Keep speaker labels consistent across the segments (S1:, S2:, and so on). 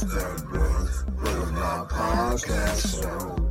S1: The Brooks Boulevard Podcast Show.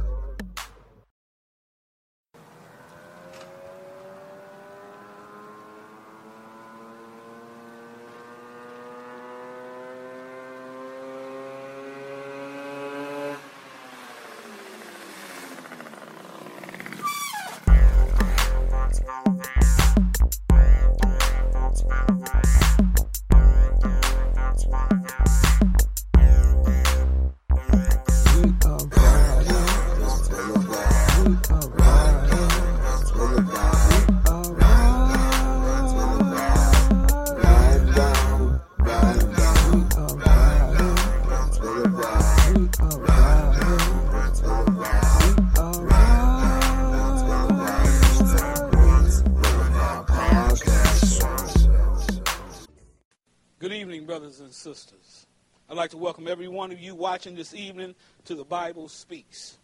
S2: Sisters. I'd like to welcome every one of you watching this evening to the Bible Speaks.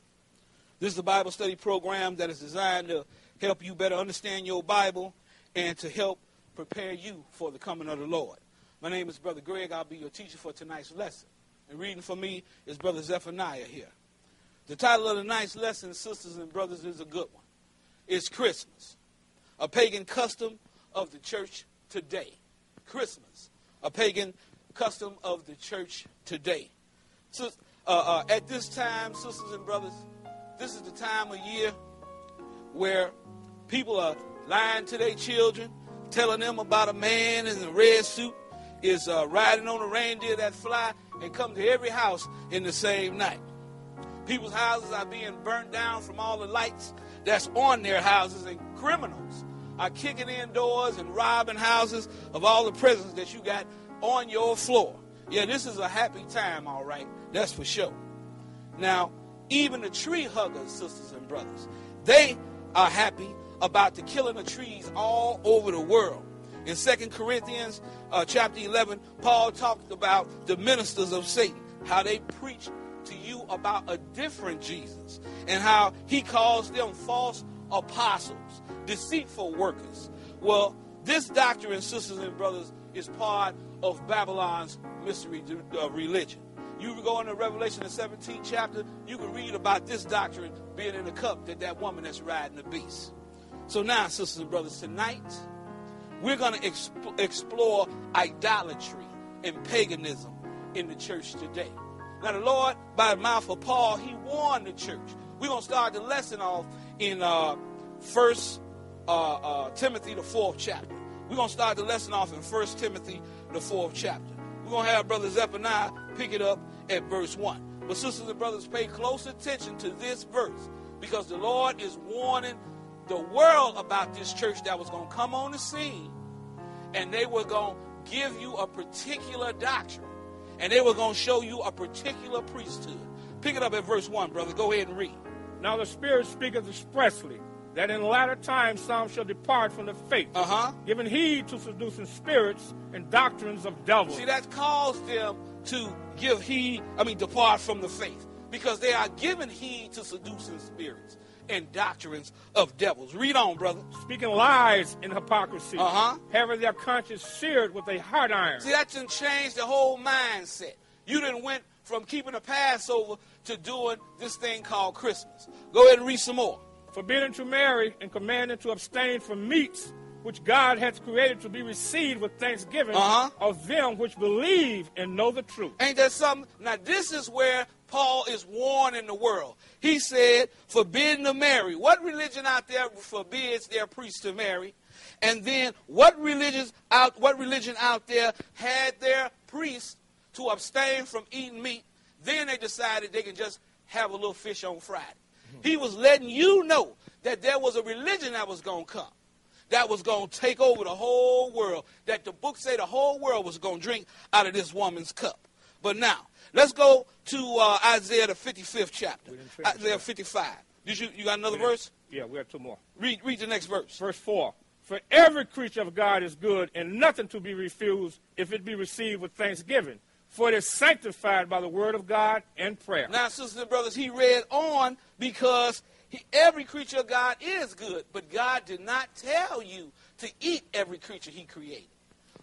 S2: This is a Bible study program that is designed to help you better understand your Bible and to help prepare you for the coming of the Lord. My name is Brother Greg. I'll be your teacher for tonight's lesson. And reading for me is Brother Zephaniah here. The title of tonight's lesson, sisters and brothers, is a good one. It's Christmas, a pagan custom of the church today. Christmas, a pagan custom of the church today. So, uh, uh, at this time, sisters and brothers, this is the time of year where people are lying to their children, telling them about a man in a red suit is uh, riding on a reindeer that fly and come to every house in the same night. People's houses are being burnt down from all the lights that's on their houses, and criminals are kicking in doors and robbing houses of all the presents that you got on your floor. Yeah, this is a happy time, all right. That's for sure. Now, even the tree huggers, sisters and brothers, they are happy about the killing of trees all over the world. In 2 Corinthians uh, chapter 11, Paul talked about the ministers of Satan, how they preach to you about a different Jesus, and how he calls them false apostles, deceitful workers. Well, this doctrine, sisters and brothers, is part of Babylon's mystery uh, religion. You go into Revelation the 17th chapter, you can read about this doctrine being in the cup that that woman that's riding the beast. So now, sisters and brothers, tonight we're going to exp- explore idolatry and paganism in the church today. Now, the Lord, by the mouth of Paul, he warned the church. We're going to start the lesson off in uh, First uh, uh, Timothy, the fourth chapter. We're going to start the lesson off in First Timothy, the fourth chapter. We're going to have Brother Zephaniah pick it up at verse 1. But, sisters and brothers, pay close attention to this verse because the Lord is warning the world about this church that was going to come on the scene and they were going to give you a particular doctrine and they were going to show you a particular priesthood. Pick it up at verse 1, brother. Go ahead and read.
S3: Now the Spirit speaketh expressly that in latter times some shall depart from the faith,
S2: Uh-huh.
S3: giving heed to seducing spirits and doctrines of devils.
S2: See, that caused them to give heed, I mean, depart from the faith because they are giving heed to seducing spirits and doctrines of devils. Read on, brother.
S3: Speaking lies in hypocrisy,
S2: Uh-huh.
S3: having their conscience seared with a hot iron.
S2: See, that didn't change the whole mindset. You didn't went from keeping the Passover to doing this thing called Christmas. Go ahead and read some more.
S3: Forbidding to marry and commanding to abstain from meats which God hath created to be received with thanksgiving
S2: Uh-huh.
S3: of them which believe and know the truth.
S2: Ain't that something? Now, this is where Paul is warning the world. He said, forbidden to marry. What religion out there forbids their priests to marry? And then what religions out what religion out there had their priests to abstain from eating meat? Then they decided they can just have a little fish on Friday. He was letting you know that there was a religion that was going to come that was going to take over the whole world, that the book say the whole world was going to drink out of this woman's cup. But now, let's go to uh, Isaiah the 55th chapter.
S3: We didn't finish
S2: Isaiah 55. Did you, you got another verse?
S3: Yeah, we have two more.
S2: Read, read the next verse.
S3: Verse 4 For every creature of God is good, and nothing to be refused if it be received with thanksgiving. For it is sanctified by the word of God and prayer.
S2: Now, sisters and brothers, he read on because he, every creature of God is good, but God did not tell you to eat every creature he created.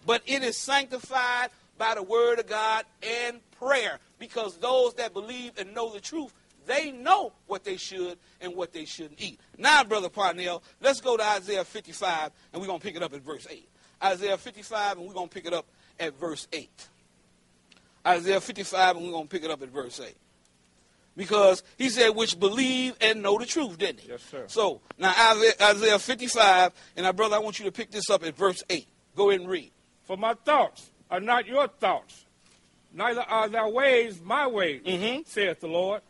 S2: But it is sanctified by the word of God and prayer. Because those that believe and know the truth, they know what they should and what they shouldn't eat. Now, Brother Parnell, let's go to Isaiah 55, and we're going to pick it up at verse 8. Isaiah 55, and we're going to pick it up at verse 8. Isaiah 55, and we're going to pick it up at verse 8. Because he said, which believe and know the truth, didn't he?
S3: Yes, sir.
S2: So, now Isaiah, Isaiah 55, and now, brother, I want you to pick this up at verse 8. Go ahead and read.
S3: For my thoughts are not your thoughts, neither are thy ways my ways,
S2: Mhm.
S3: saith the Lord.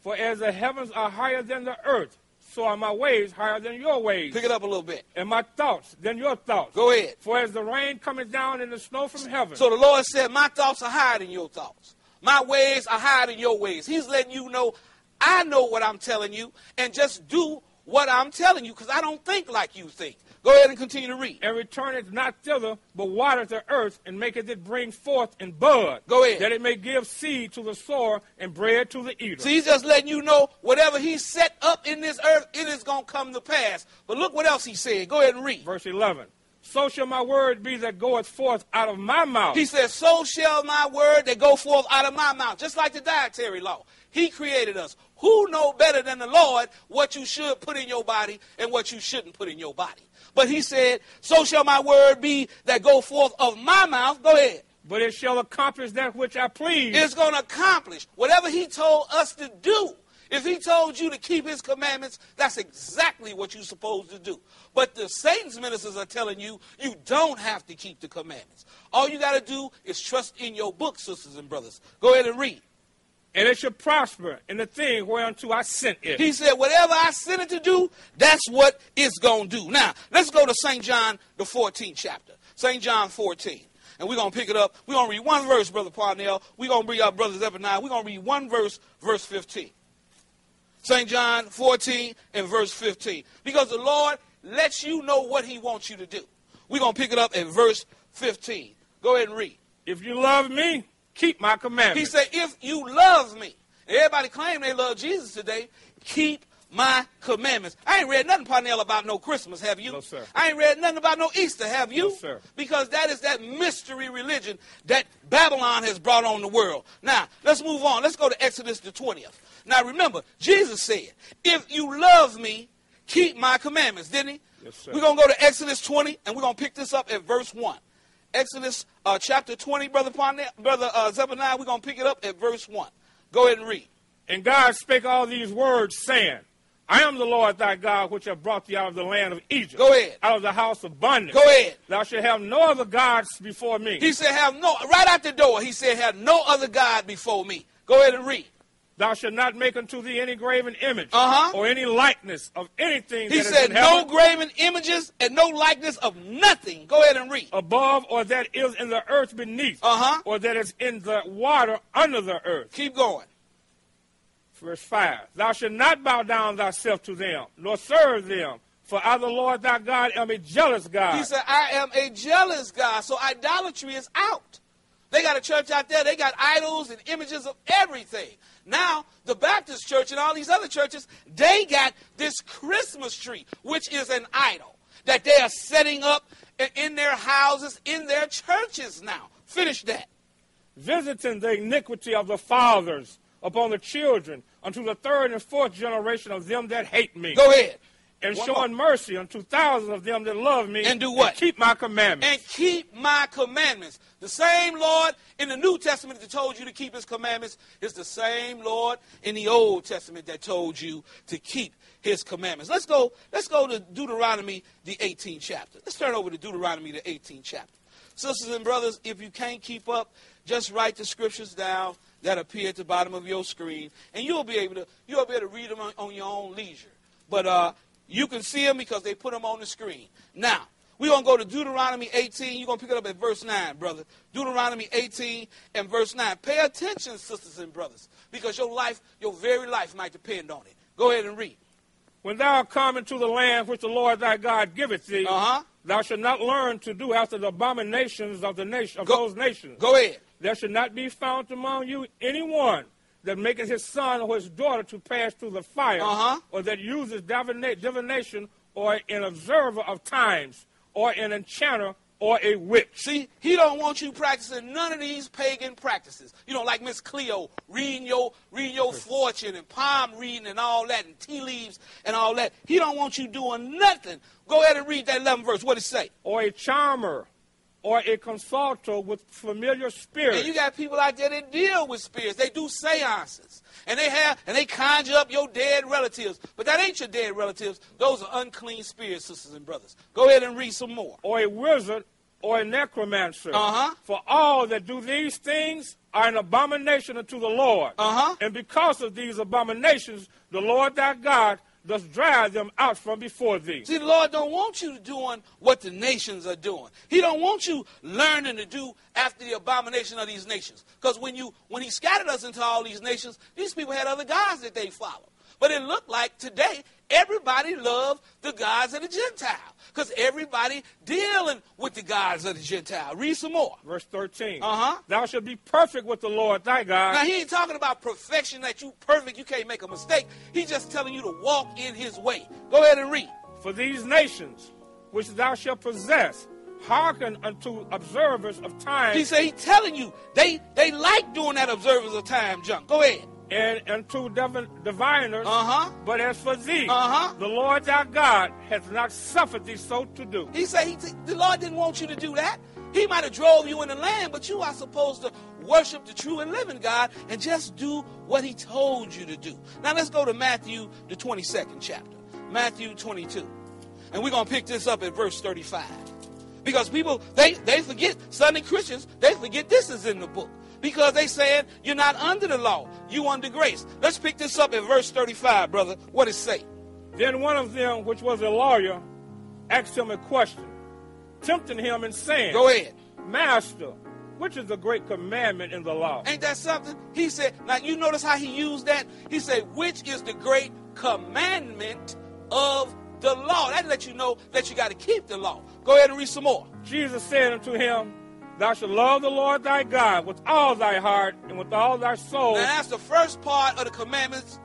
S3: For as the heavens are higher than the earth, so are my ways higher than your ways,
S2: Pick it up a little bit.
S3: and my thoughts than your thoughts.
S2: Go ahead.
S3: For as the rain cometh down and the snow from heaven,
S2: So the Lord said, My thoughts are higher than your thoughts. My ways are higher than your ways. He's letting you know, I know what I'm telling you, and just do what I'm telling you, because I don't think like you think. Go ahead and continue to read.
S3: and returneth not thither, but watereth the earth, and maketh it bring forth and bud,
S2: Go ahead.
S3: that it may give seed to the sower and bread to the eater.
S2: See, he's just letting you know whatever he set up in this earth, it is going to come to pass. But look what else he said. Go ahead and read.
S3: Verse 11. So shall my word be that goeth forth out of my mouth.
S2: He says, So shall my word that go forth out of my mouth. Just like the dietary law. He created us. Who know better than the Lord what you should put in your body and what you shouldn't put in your body? But he said, So shall my word be that go forth of my mouth. Go ahead.
S3: but it shall accomplish that which I please.
S2: It's going to accomplish whatever he told us to do. If he told you to keep his commandments, that's exactly what you're supposed to do. But the Satan's ministers are telling you you don't have to keep the commandments. All you got to do is trust in your book, sisters and brothers. Go ahead and read.
S3: And it shall prosper in the thing whereunto I sent it.
S2: He said, whatever I sent it to do, that's what it's going to do. Now, let's go to St. John, the 14th chapter. St. John 14. And we're going to pick it up. We're going to read one verse, Brother Parnell. We're going to bring our brothers up and now. We're going to read one verse, verse 15. St. John 14 and verse 15. Because the Lord lets you know what he wants you to do. We're going to pick it up at verse 15. Go ahead and read.
S3: if you love me, keep my commandments.
S2: He said, if you love me, everybody claim they love Jesus today, keep my commandments. I ain't read nothing, Parnell, about no Christmas, have you?
S3: No, sir.
S2: I ain't read nothing about no Easter, have you?
S3: No, sir.
S2: Because that is that mystery religion that Babylon has brought on the world. Now, let's move on. Let's go to Exodus the 20th. Now, remember, Jesus said, if you love me, keep my commandments, didn't he?
S3: Yes, sir.
S2: We're going to go to Exodus 20, and we're going to pick this up at verse 1. Exodus uh, chapter 20, Brother Parnell, Brother uh, Zephaniah, we're going to pick it up at verse 1. Go ahead and read.
S3: And God spake all these words, saying, I am the Lord thy God, which have brought thee out of the land of Egypt.
S2: Go ahead.
S3: Out of the house of bondage.
S2: Go ahead.
S3: Thou shalt have no other gods before me.
S2: He said, have no, right out the door, he said, have no other God before me. Go ahead and read.
S3: Thou shalt not make unto thee any graven image
S2: Uh-huh.
S3: or any likeness of anything
S2: He
S3: that is
S2: said,
S3: in
S2: no
S3: heaven,
S2: graven images and no likeness of nothing. Go ahead and read.
S3: above or that is in the earth beneath
S2: Uh-huh.
S3: or that is in the water under the earth.
S2: Keep going.
S3: Verse 5 Thou shalt not bow down thyself to them, nor serve them, for I, the Lord thy God, am a jealous God.
S2: He said, I am a jealous God. So idolatry is out. They got a church out there. They got idols and images of everything. Now, the Baptist church and all these other churches, they got this Christmas tree, which is an idol that they are setting up in their houses, in their churches now. Finish that.
S3: visiting the iniquity of the fathers upon the children unto the third and fourth generation of them that hate me.
S2: Go ahead.
S3: And
S2: One
S3: showing mercy unto thousands of them that love me.
S2: And do what?
S3: keep my commandments.
S2: and keep my commandments. The same Lord in the New Testament that told you to keep his commandments is the same Lord in the Old Testament that told you to keep his commandments. Let's go, let's go to Deuteronomy the 18th chapter. Let's turn over to Deuteronomy the 18th chapter. Sisters and brothers, if you can't keep up, just write the scriptures down that appear at the bottom of your screen, and you'll be able to you'll be able to read them on, on your own leisure. But uh, you can see them because they put them on the screen. Now, we're going to go to Deuteronomy 18. You're going to pick it up at verse 9, brother. Deuteronomy 18 and verse 9. Pay attention, sisters and brothers, because your life, your very life might depend on it. Go ahead and read.
S3: when thou art come into the land which the Lord thy God giveth thee,
S2: Uh-huh.
S3: thou shalt not learn to do after the abominations of the nation of
S2: Go-
S3: those nations.
S2: Go ahead.
S3: There should not be found among you anyone that maketh his son or his daughter to pass through the fire,
S2: Uh-huh.
S3: or that uses divina- divination, or an observer of times, or an enchanter, or a witch.
S2: See, he don't want you practicing none of these pagan practices. You know, like Miss Cleo, reading your reading your fortune and palm reading and all that and tea leaves and all that. He don't want you doing nothing. Go ahead and read that 11th verse. What it say?
S3: or a charmer, or a consulter with familiar spirits.
S2: And you got people out there that deal with spirits. They do seances. And they have and they conjure up your dead relatives. But that ain't your dead relatives. Those are unclean spirits, sisters and brothers. Go ahead and read some more.
S3: or a wizard, or a necromancer.
S2: Uh-huh.
S3: For all that do these things are an abomination unto the Lord.
S2: Uh-huh.
S3: And because of these abominations, the Lord thy God does drive them out from before thee.
S2: See, the Lord don't want you doing what the nations are doing. He don't want you learning to do after the abomination of these nations. Because when you when He scattered us into all these nations, these people had other gods that they followed. But it looked like today everybody loved the gods of the Gentile. Because everybody dealing with the gods of the Gentile. Read some more.
S3: Verse 13.
S2: Uh-huh.
S3: Thou shalt be perfect with the Lord thy God.
S2: Now he ain't talking about perfection that you perfect, you can't make a mistake. He's just telling you to walk in his way. Go ahead and read.
S3: For these nations which thou shalt possess, hearken unto observers of time
S2: He said he's telling you they they like doing that observers of time junk. Go ahead.
S3: And unto div- diviners.
S2: Uh-huh.
S3: But as for thee,
S2: Uh-huh.
S3: the Lord thy God has not suffered thee so to do.
S2: He said he t- the Lord didn't want you to do that. He might have drove you in the land, but you are supposed to worship the true and living God and just do what he told you to do. Now let's go to Matthew, the 22nd chapter. Matthew 22. And we're going to pick this up at verse 35. Because people, they, they forget, Sunday Christians, they forget this is in the book. Because they saying you're not under the law, you under grace. Let's pick this up at verse 35, brother. What it say?
S3: Then one of them, which was a lawyer, asked him a question, tempting him and saying,
S2: Go ahead.
S3: Master, which is the great commandment in the law?
S2: Ain't that something? He said, now you notice how he used that? He said, which is the great commandment of the law. That let you know that you got to keep the law. Go ahead and read some more.
S3: Jesus said unto him, Thou shalt love the Lord thy God with all thy heart and with all thy soul
S2: Now that's the first part of the commandments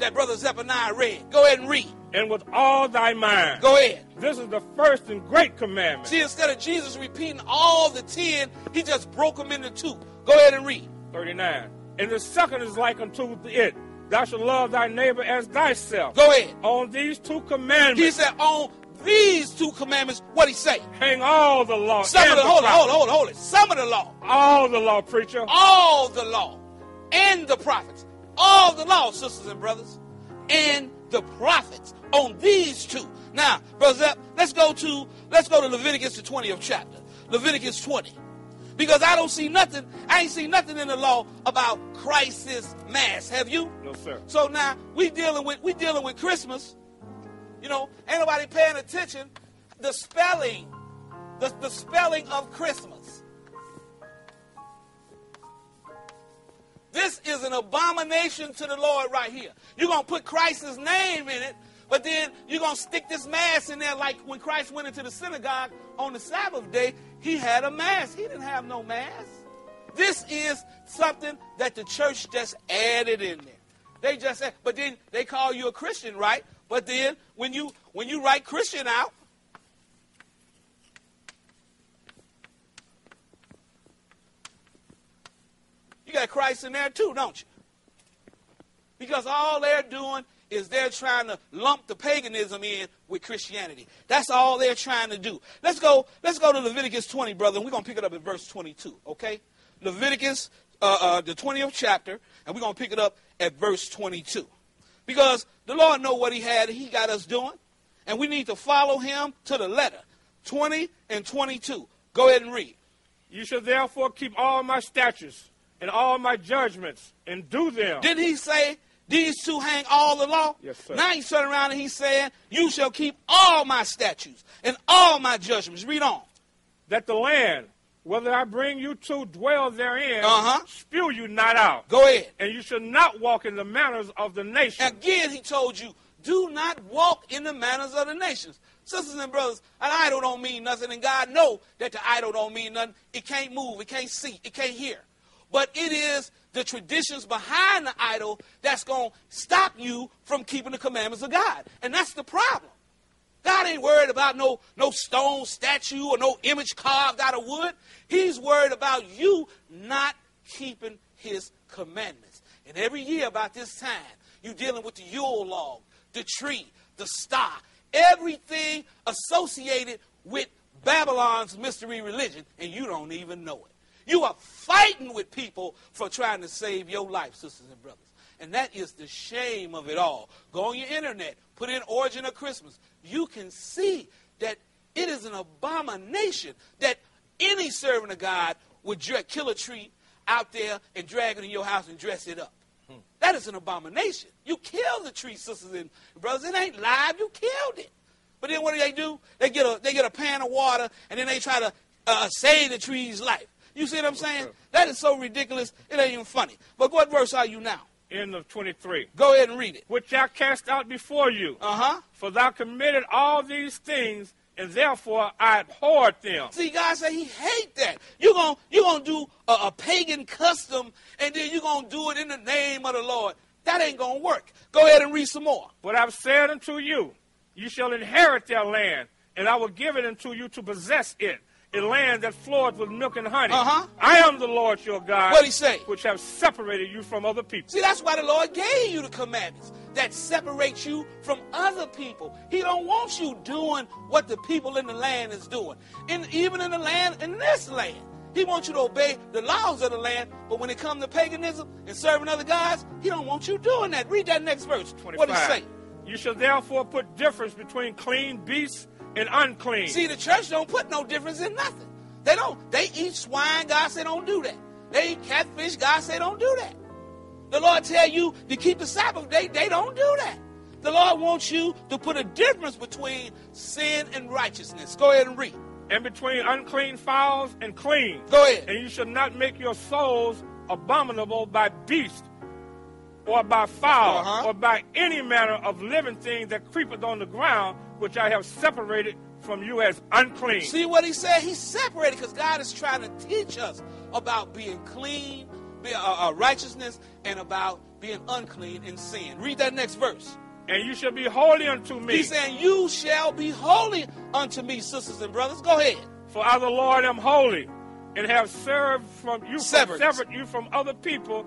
S2: that Brother Zephaniah read. Go ahead and read.
S3: and with all thy mind.
S2: Go ahead.
S3: This is the first and great commandment.
S2: See, instead of Jesus repeating all the ten, he just broke them into two. Go ahead and read.
S3: 39. And the second is like unto it. Thou shalt love thy neighbor as thyself.
S2: Go ahead.
S3: On these two commandments.
S2: He said, on these two commandments, what he say?
S3: hang all the law.
S2: Some of the, hold it, hold hold it, hold it. Some of the law.
S3: All the law, preacher.
S2: all the law and the prophets. All the law, sisters and brothers, and the prophets on these two. Now, brothers, up, let's go to let's go to Leviticus the 20th chapter. Leviticus 20. Because I don't see nothing, I ain't seen nothing in the law about Christ's mass. Have you?
S3: No, sir.
S2: So now we dealing with we dealing with Christmas. You know, ain't nobody paying attention. The spelling, the, the spelling of Christmas. This is an abomination to the Lord right here. You're going to put Christ's name in it, but then you're going to stick this mass in there like when Christ went into the synagogue on the Sabbath day, he had a mass. He didn't have no mass. This is something that the church just added in there. They just said, but then they call you a Christian, right? But then when you when you write Christian out, you got Christ in there too, don't you? Because all they're doing is they're trying to lump the paganism in with Christianity. That's all they're trying to do. Let's go. Let's go to Leviticus 20, brother, and we're gonna pick it up at verse 22. Okay, Leviticus, uh, uh, the 20th chapter, and we're gonna pick it up at verse 22, because the Lord know what He had. He got us doing, and we need to follow Him to the letter. 20 and 22. Go ahead and read.
S3: You shall therefore keep all my statutes and all my judgments and do them.
S2: Didn't he say these two hang all the law?
S3: Yes, sir.
S2: Now he's turning around and he's saying, You shall keep all my statutes and all my judgments. Read on.
S3: that the land, whether I bring you to dwell therein,
S2: Uh-huh.
S3: spew you not out.
S2: Go ahead.
S3: And you shall not walk in the manners of the nation.
S2: Again, he told you, do not walk in the manners of the nations. Sisters and brothers, an idol don't mean nothing, and God know that the idol don't mean nothing. It can't move, it can't see, it can't hear. But it is the traditions behind the idol that's going to stop you from keeping the commandments of God. And that's the problem. God ain't worried about no, no stone statue or no image carved out of wood. He's worried about you not keeping his commandments. And every year about this time, you're dealing with the Yule log, the tree, the star, everything associated with Babylon's mystery religion, and you don't even know it. You are fighting with people for trying to save your life, sisters and brothers. And that is the shame of it all. Go on your internet, put in Origin of Christmas. You can see that it is an abomination that any servant of God would kill a tree out there and drag it in your house and dress it up. Hmm. That is an abomination. You killed the tree, sisters and brothers. It ain't live. You killed it. But then what do they do? They get a they get a pan of water and then they try to uh, save the tree's life. You see what I'm saying? That is so ridiculous. It ain't even funny. But what verse are you now?
S3: End of 23.
S2: Go ahead and read it.
S3: Which I cast out before you.
S2: Uh huh.
S3: For thou committed all these things, and therefore I abhorred them.
S2: See, God said He hate that. You're gonna you're gonna do a, a pagan custom, and then you're gonna do it in the name of the Lord. That ain't gonna work. Go ahead and read some more.
S3: But I've said unto you, you shall inherit their land, and I will give it unto you to possess it, a land that floweth with milk and honey.
S2: Uh-huh.
S3: I am the Lord your God.
S2: What'd he say?
S3: Which have separated you from other people.
S2: See, that's why the Lord gave you the commandments that separate you from other people. He don't want you doing what the people in the land is doing. And even in the land, in this land. He wants you to obey the laws of the land, but when it comes to paganism and serving other gods, he don't want you doing that. Read that next verse.
S3: 25.
S2: What does it say?
S3: You shall therefore put difference between clean beasts and unclean.
S2: See, the church don't put no difference in nothing. They don't. They eat swine. God said don't do that. They eat catfish. God said don't do that. The Lord tell you to keep the Sabbath day. They don't do that. The Lord wants you to put a difference between sin and righteousness. Go ahead and read.
S3: And between unclean fowls and clean.
S2: Go ahead.
S3: And you shall not make your souls abominable by beast or by fowl,
S2: uh-huh.
S3: or by any manner of living thing that creepeth on the ground, which I have separated from you as unclean.
S2: See what he said? He separated because God is trying to teach us about being clean, be, uh, uh, righteousness, and about being unclean in sin. Read that next verse.
S3: And you shall be holy unto me.
S2: He's saying, You shall be holy unto me, sisters and brothers. Go ahead.
S3: For I, the Lord, am holy, and have served from you,
S2: Severed.
S3: from, severed you from other people,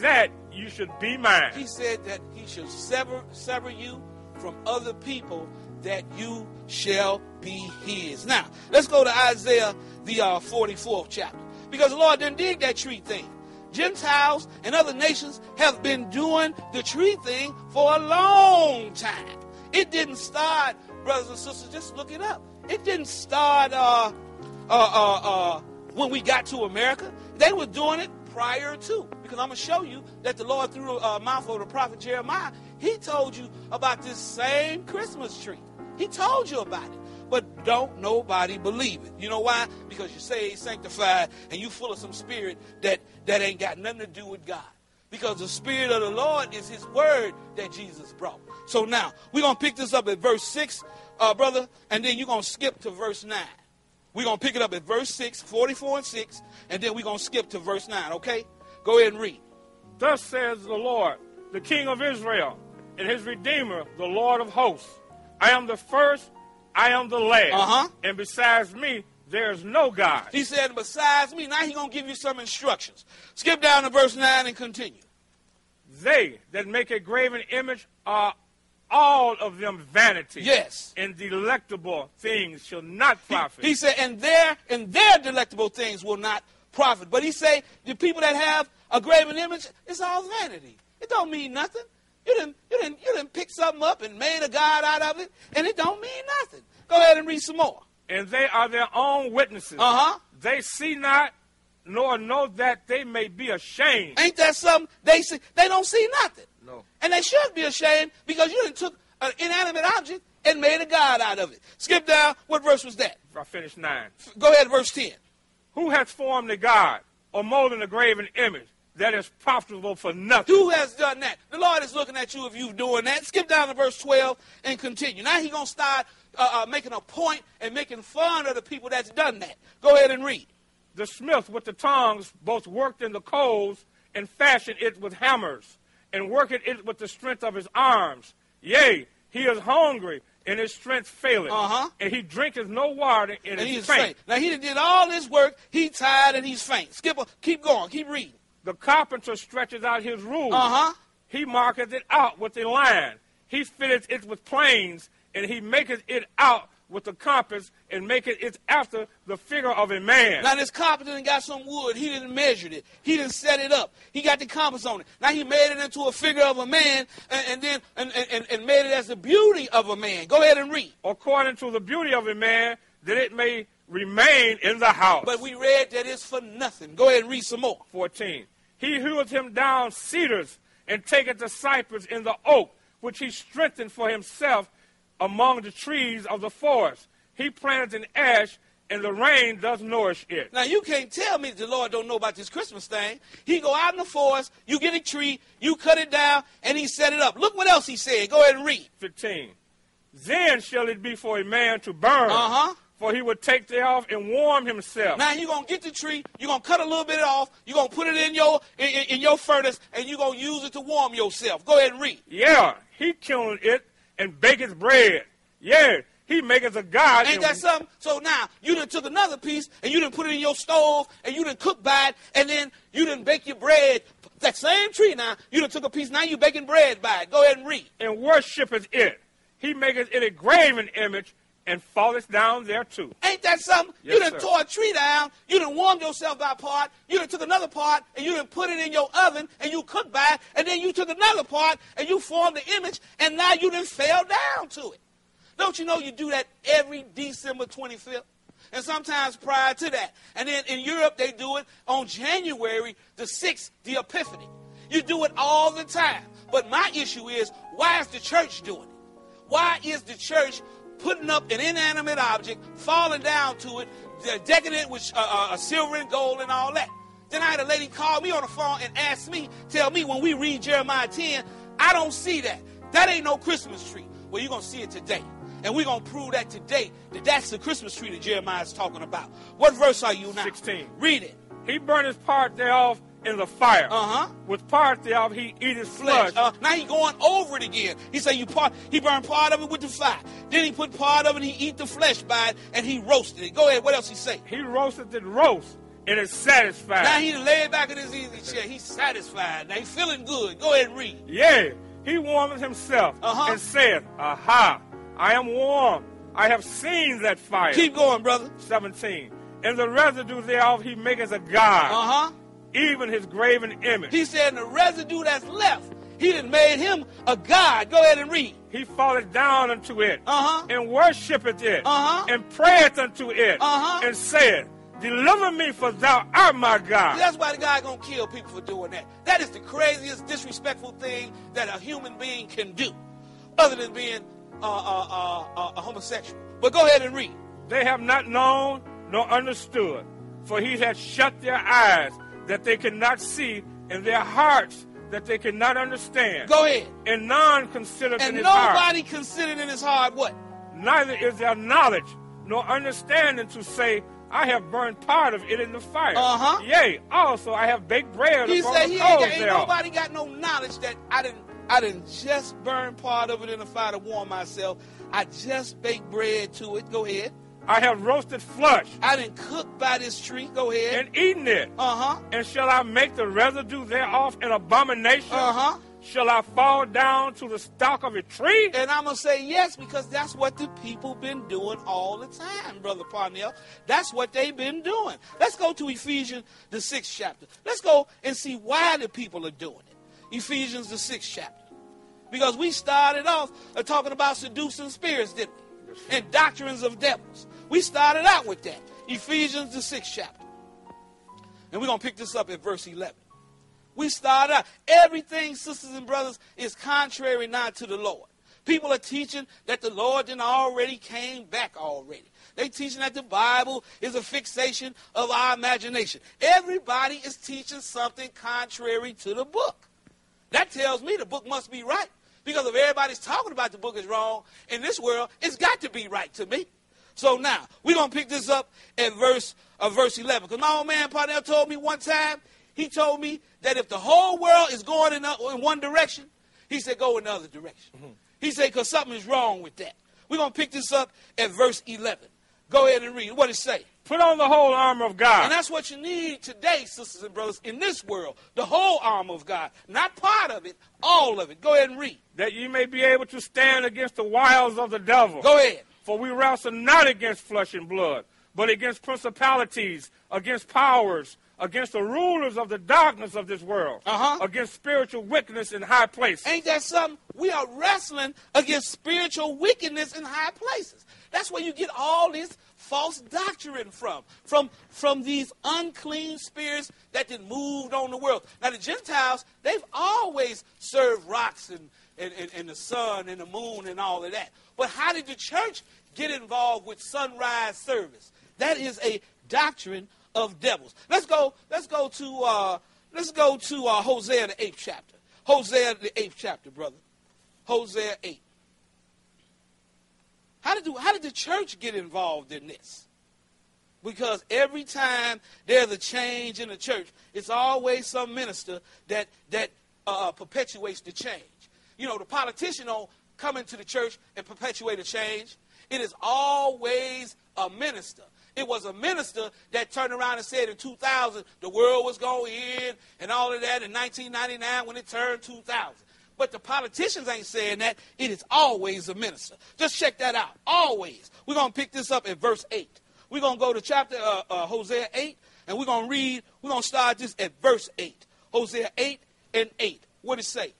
S3: that you should be mine.
S2: He said that he should sever, sever you from other people that you shall be his. Now, let's go to Isaiah, the uh, 44th chapter. Because the Lord didn't dig that tree thing. Gentiles and other nations have been doing the tree thing for a long time. It didn't start, brothers and sisters, just look it up. It didn't start uh, uh, uh, uh when we got to America. They were doing it prior to. Because I'm going to show you that the Lord, through the mouth of the prophet Jeremiah, he told you about this same Christmas tree. He told you about it. But don't nobody believe it. You know why? Because you say sanctified and you full of some spirit that, that ain't got nothing to do with God. Because the Spirit of the Lord is His Word that Jesus brought. So now, we're going to pick this up at verse 6, uh, brother, and then you're going to skip to verse 9. We're going to pick it up at verse 6, 44 and 6, and then we're going to skip to verse 9, okay? Go ahead and read.
S3: Thus says the Lord, the King of Israel, and his Redeemer, the Lord of hosts. I am the first, I am the last.
S2: Uh-huh.
S3: And besides me, there is no God.
S2: He said, besides me, now he's going to give you some instructions. Skip down to verse 9 and continue.
S3: They that make a graven image are all of them vanity.
S2: Yes.
S3: And delectable things shall not profit.
S2: He, he said, and their and their delectable things will not profit. But he say the people that have a graven image, it's all vanity. It don't mean nothing. You didn't you didn't you didn't pick something up and made a god out of it, and it don't mean nothing. Go ahead and read some more.
S3: And they are their own witnesses.
S2: Uh-huh.
S3: They see not nor know that they may be ashamed.
S2: Ain't that something? They see they don't see nothing.
S3: No.
S2: And they should be ashamed because you didn't took an inanimate object and made a god out of it. Skip down. What verse was that?
S3: I finished nine.
S2: Go ahead, verse 10.
S3: Who hath formed a god or molded a graven image that is profitable for nothing?
S2: Who has done that? The Lord is looking at you if you're doing that. Skip down to verse 12 and continue. Now he's going to start uh, uh, making a point and making fun of the people that's done that. Go ahead and read.
S3: The smith with the tongs both worked in the coals and fashioned it with hammers and worked it with the strength of his arms. Yea, he is hungry and his strength faileth.
S2: Uh-huh.
S3: And he drinketh no water, and,
S2: And
S3: is
S2: he's
S3: faint.
S2: faint. Now he did all this work. He tired and he's faint. Skip. Keep going. Keep reading.
S3: The carpenter stretches out his rule.
S2: Uh huh.
S3: He marketh it out with a line. He fitteth it with planes, and he maketh it out with the compass, and maketh it after the figure of a man.
S2: Now this carpenter done got some wood. He didn't measure it. He didn't set it up. He got the compass on it. Now he made it into a figure of a man, and, and then and, and, and made it as the beauty of a man. Go ahead and read.
S3: according to the beauty of a man, that it may remain in the house.
S2: But we read that it's for nothing. Go ahead and read some more.
S3: 14. He heweth him down cedars, and taketh the cypress in the oak, which he strengthened for himself among the trees of the forest. He planted an ash, and the rain does nourish it.
S2: Now you can't tell me the Lord don't know about this Christmas thing. He go out in the forest, you get a tree, you cut it down, and he set it up. Look what else he said. Go ahead and read.
S3: 15. Then shall it be for a man to burn,
S2: Uh-huh.
S3: For he would take thereof and warm himself.
S2: Now you're gonna get the tree, you're gonna cut a little bit off, you're gonna put it in your in, in- your furnace, and you're gonna use it to warm yourself. Go ahead and read.
S3: Yeah, he killed it and baketh bread. Yeah, he maketh a god.
S2: Ain't that something? So now you done took another piece and you done put it in your stove and you done cook by it and then you done bake your bread. That same tree now, you done took a piece, now you baking bread by it. Go ahead and read.
S3: and worshipeth it. He maketh it a graven image and falleth down thereto.
S2: Ain't that something?
S3: Yes,
S2: you done
S3: sir.
S2: tore a tree down, you done warmed yourself by part, you done took another part and you done put it in your oven and you cooked by it, and then you took another part and you formed the image and now you done fell down to it. Don't you know you do that every December 25th? And sometimes prior to that. And then in Europe, they do it on January the 6th, the Epiphany. You do it all the time. But my issue is, why is the church doing it? Why is the church putting up an inanimate object, falling down to it, de- decking it with uh, uh, silver and gold and all that? Then I had a lady call me on the phone and ask me, tell me when we read Jeremiah 10, I don't see that. That ain't no Christmas tree. Well, you're going to see it today. And we're going to prove that today, that that's the Christmas tree that Jeremiah is talking about. What verse are you now?
S3: 16.
S2: Read it.
S3: He burned his part thereof in the fire.
S2: Uh-huh.
S3: With part thereof he eateth
S2: flesh.
S3: flesh.
S2: Uh, now he going over it again. He said you part. He burned part of it with the fire. Then he put part of it. He eat the flesh by it, and he roasted it. Go ahead. What else he say?
S3: he roasteth it roast, and is satisfied.
S2: Now he laid back in his easy chair. He's satisfied. Now he feeling good. Go ahead and read.
S3: Yea, he warmeth himself,
S2: Uh-huh.
S3: and saith, Aha, I am warm. I have seen that fire.
S2: Keep going, brother.
S3: 17. And the residue thereof he maketh a god,
S2: Uh huh.
S3: Even his graven image.
S2: He said the residue that's left, he done made him a god. Go ahead and read.
S3: he falleth down unto it,
S2: Uh-huh.
S3: and worshipeth it,
S2: Uh-huh.
S3: and prayeth unto it,
S2: Uh-huh.
S3: and saith, Deliver me, for thou art my God.
S2: That's why the guy gonna kill people for doing that. That is the craziest, disrespectful thing that a human being can do, other than being uh, uh, uh, uh, a homosexual. But go ahead and read.
S3: They have not known nor understood, for he hath shut their eyes that they cannot see, in their hearts that they cannot understand.
S2: Go ahead.
S3: And none considereth in
S2: And
S3: his heart.
S2: And nobody considered in his heart what?
S3: Neither is there knowledge nor understanding to say, I have burned part of it in the fire.
S2: Uh-huh.
S3: Yea, also I have baked bread
S2: He
S3: upon
S2: said
S3: the
S2: he
S3: coals
S2: ain't, got, ain't nobody got no knowledge that I didn't. I didn't just burn part of it in the fire to warm myself. I just baked bread to it. Go ahead.
S3: I have roasted flesh
S2: I didn't cook by this tree. Go ahead.
S3: and eaten it.
S2: Uh huh.
S3: And shall I make the residue thereof an abomination?
S2: Uh-huh.
S3: Shall I fall down to the stalk of a tree?
S2: And I'm gonna say yes because that's what the people been doing all the time, brother Parnell. That's what they've been doing. Let's go to Ephesians the sixth chapter. Let's go and see why the people are doing it. Ephesians the sixth chapter, because we started off uh, talking about seducing spirits, didn't we? And doctrines of devils. We started out with that. Ephesians the sixth chapter, and we're gonna pick this up at verse eleven. We start out. Everything, sisters and brothers, is contrary not to the Lord. People are teaching that the Lord then already came back already. They teaching that the Bible is a fixation of our imagination. Everybody is teaching something contrary to the book. That tells me the book must be right. Because if everybody's talking about the book is wrong in this world, it's got to be right to me. So now, we're going to pick this up at verse, uh, verse 11. Because my old man Parnell told me one time, he told me that if the whole world is going in, a, in one direction, he said, go in the other direction. He said, because something is wrong with that. We're going to pick this up at verse 11. Go ahead and read. What it say?
S3: Put on the whole armor of God.
S2: And that's what you need today, sisters and brothers, in this world. The whole armor of God. Not part of it, all of it. Go ahead and read.
S3: that you may be able to stand against the wiles of the devil.
S2: Go ahead.
S3: For we wrestle not against flesh and blood, but against principalities, against powers, against the rulers of the darkness of this world,
S2: Uh-huh.
S3: against spiritual wickedness in high places.
S2: Ain't that something? We are wrestling against spiritual wickedness in high places. That's where you get all this false doctrine from, from, from these unclean spirits that then moved on the world. Now, the Gentiles, they've always served rocks and, and, and, and the sun and the moon and all of that. But how did the church get involved with sunrise service? That is a doctrine of devils. Let's go. Let's go to. Uh, let's go to uh, Hosea the eighth chapter. Hosea the eighth chapter, brother. Hosea eight. How did the, how did the church get involved in this? Because every time there's a change in the church, it's always some minister that that uh, perpetuates the change. You know, the politician don't come into the church and perpetuate a change. It is always a minister. It was a minister that turned around and said in 2000 the world was going in and all of that in 1999 when it turned 2000. But the politicians ain't saying that. It is always a minister. Just check that out. Always. We're going to pick this up at verse 8. We're going to go to chapter uh, uh, Hosea 8, and we're going to read, we're going to start this at verse 8. Hosea 8 and 8. What does it say?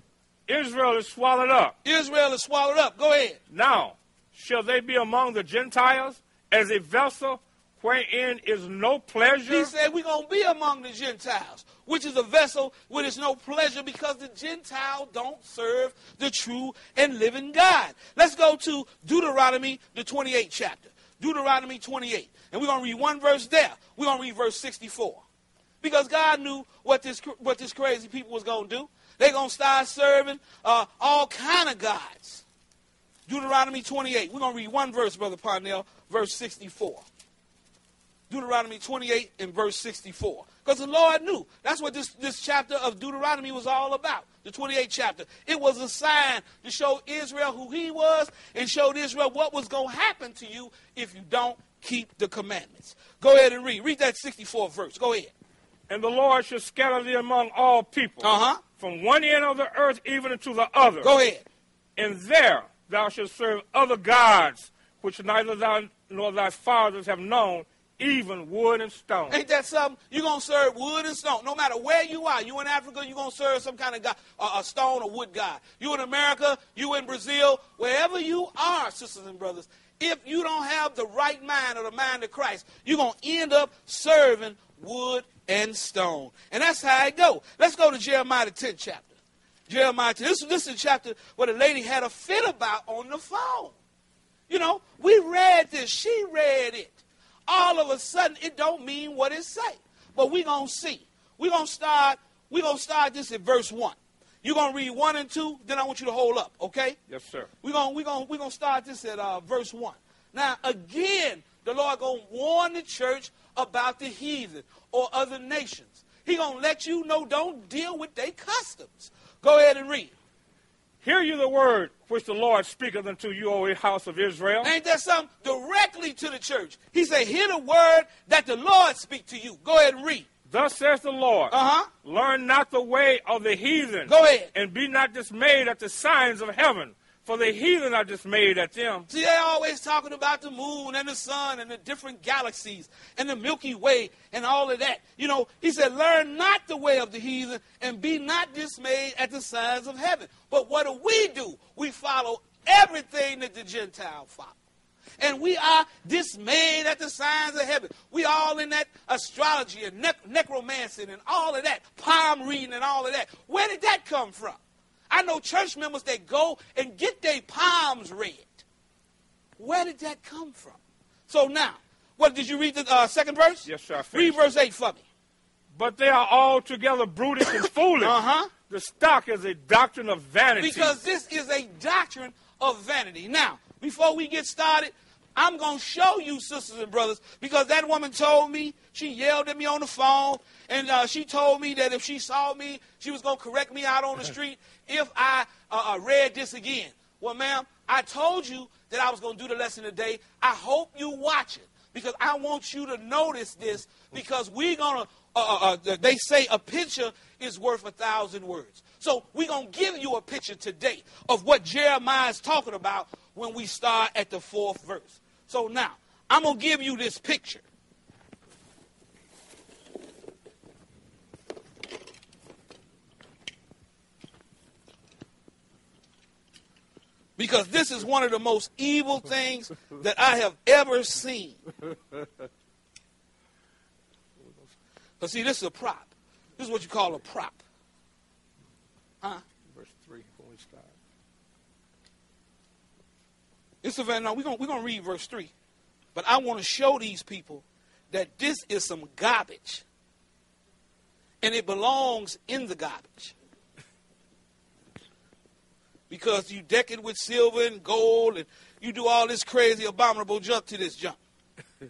S3: Israel is swallowed up.
S2: Israel is swallowed up. Go ahead.
S3: Now, shall they be among the Gentiles as a vessel wherein is no pleasure?
S2: He said we're going to be among the Gentiles, which is a vessel where there's no pleasure because the Gentiles don't serve the true and living God. Let's go to Deuteronomy, the 28th chapter. Deuteronomy 28. And we're going to read one verse there. We're going to read verse 64. Because God knew what this, what this crazy people was going to do. They're going to start serving uh, all kind of gods. Deuteronomy 28. We're going to read one verse, Brother Parnell, verse 64. Deuteronomy 28 and verse 64. Because the Lord knew. That's what this, this chapter of Deuteronomy was all about. The 28th chapter. It was a sign to show Israel who he was and showed Israel what was going to happen to you if you don't keep the commandments. Go ahead and read. Read that 64th verse. Go ahead.
S3: And the Lord shall scatter thee among all people,
S2: Uh-huh.
S3: from one end of the earth even unto the other.
S2: Go ahead.
S3: And there thou shalt serve other gods, which neither thou nor thy fathers have known, even wood and stone.
S2: Ain't that something? You're going to serve wood and stone. No matter where you are. You in Africa, you're going to serve some kind of god, a stone or wood god. You in America, you in Brazil, wherever you are, sisters and brothers, if you don't have the right mind or the mind of Christ, you're going to end up serving wood and stone. And that's how it go. Let's go to Jeremiah the 10th chapter. Jeremiah 10. This, this is a chapter where the lady had a fit about on the phone. You know, we read this. She read it. All of a sudden, it don't mean what it say. But we going to see. we going to start, we going to start this at verse 1. You're going to read 1 and 2, then I want you to hold up, okay?
S3: Yes, sir.
S2: We're going we gonna, we gonna start this at uh, verse 1. Now, again, the Lord going to warn the church about the heathen or other nations. He going to let you know don't deal with their customs. Go ahead and read.
S3: Hear you the word which the Lord speaketh unto you, O house of Israel.
S2: Ain't that something? Directly to the church. He said, hear the word that the Lord speak to you. Go ahead and read.
S3: Thus says the Lord,
S2: Uh-huh.
S3: learn not the way of the heathen.
S2: Go ahead.
S3: And be not dismayed at the signs of heaven, for the heathen are dismayed at them.
S2: See, they always talking about the moon and the sun and the different galaxies and the Milky Way and all of that. You know, he said, learn not the way of the heathen and be not dismayed at the signs of heaven. But what do we do? We follow everything that the Gentile follow. And we are dismayed at the signs of heaven. We all in that astrology and nec- necromancy and all of that, palm reading and all of that. Where did that come from? I know church members that go and get their palms read. Where did that come from? So now, what did you read the uh, second verse?
S3: Yes, sir,
S2: Read verse 8 for me.
S3: But they are altogether brutish and foolish.
S2: Uh-huh.
S3: The stock is a doctrine of vanity.
S2: Because this is a doctrine of vanity. Now, before we get started, I'm going to show you, sisters and brothers, because that woman told me, she yelled at me on the phone, and uh, she told me that if she saw me, she was going to correct me out on the street if I uh, uh, read this again. Well, ma'am, I told you that I was going to do the lesson today. I hope you watch it because I want you to notice this because we're going to, uh, uh, uh, they say a picture is worth a thousand words. So we're going to give you a picture today of what Jeremiah is talking about when we start at the fourth verse. So now, I'm going to give you this picture. Because this is one of the most evil things that I have ever seen. But see, this is a prop. This is what you call a prop. Huh?
S3: Verse 3 when we start.
S2: It's a no, we're gonna we're gonna read verse three. But I want to show these people that this is some garbage. And it belongs in the garbage. Because you deck it with silver and gold and you do all this crazy abominable junk to this junk.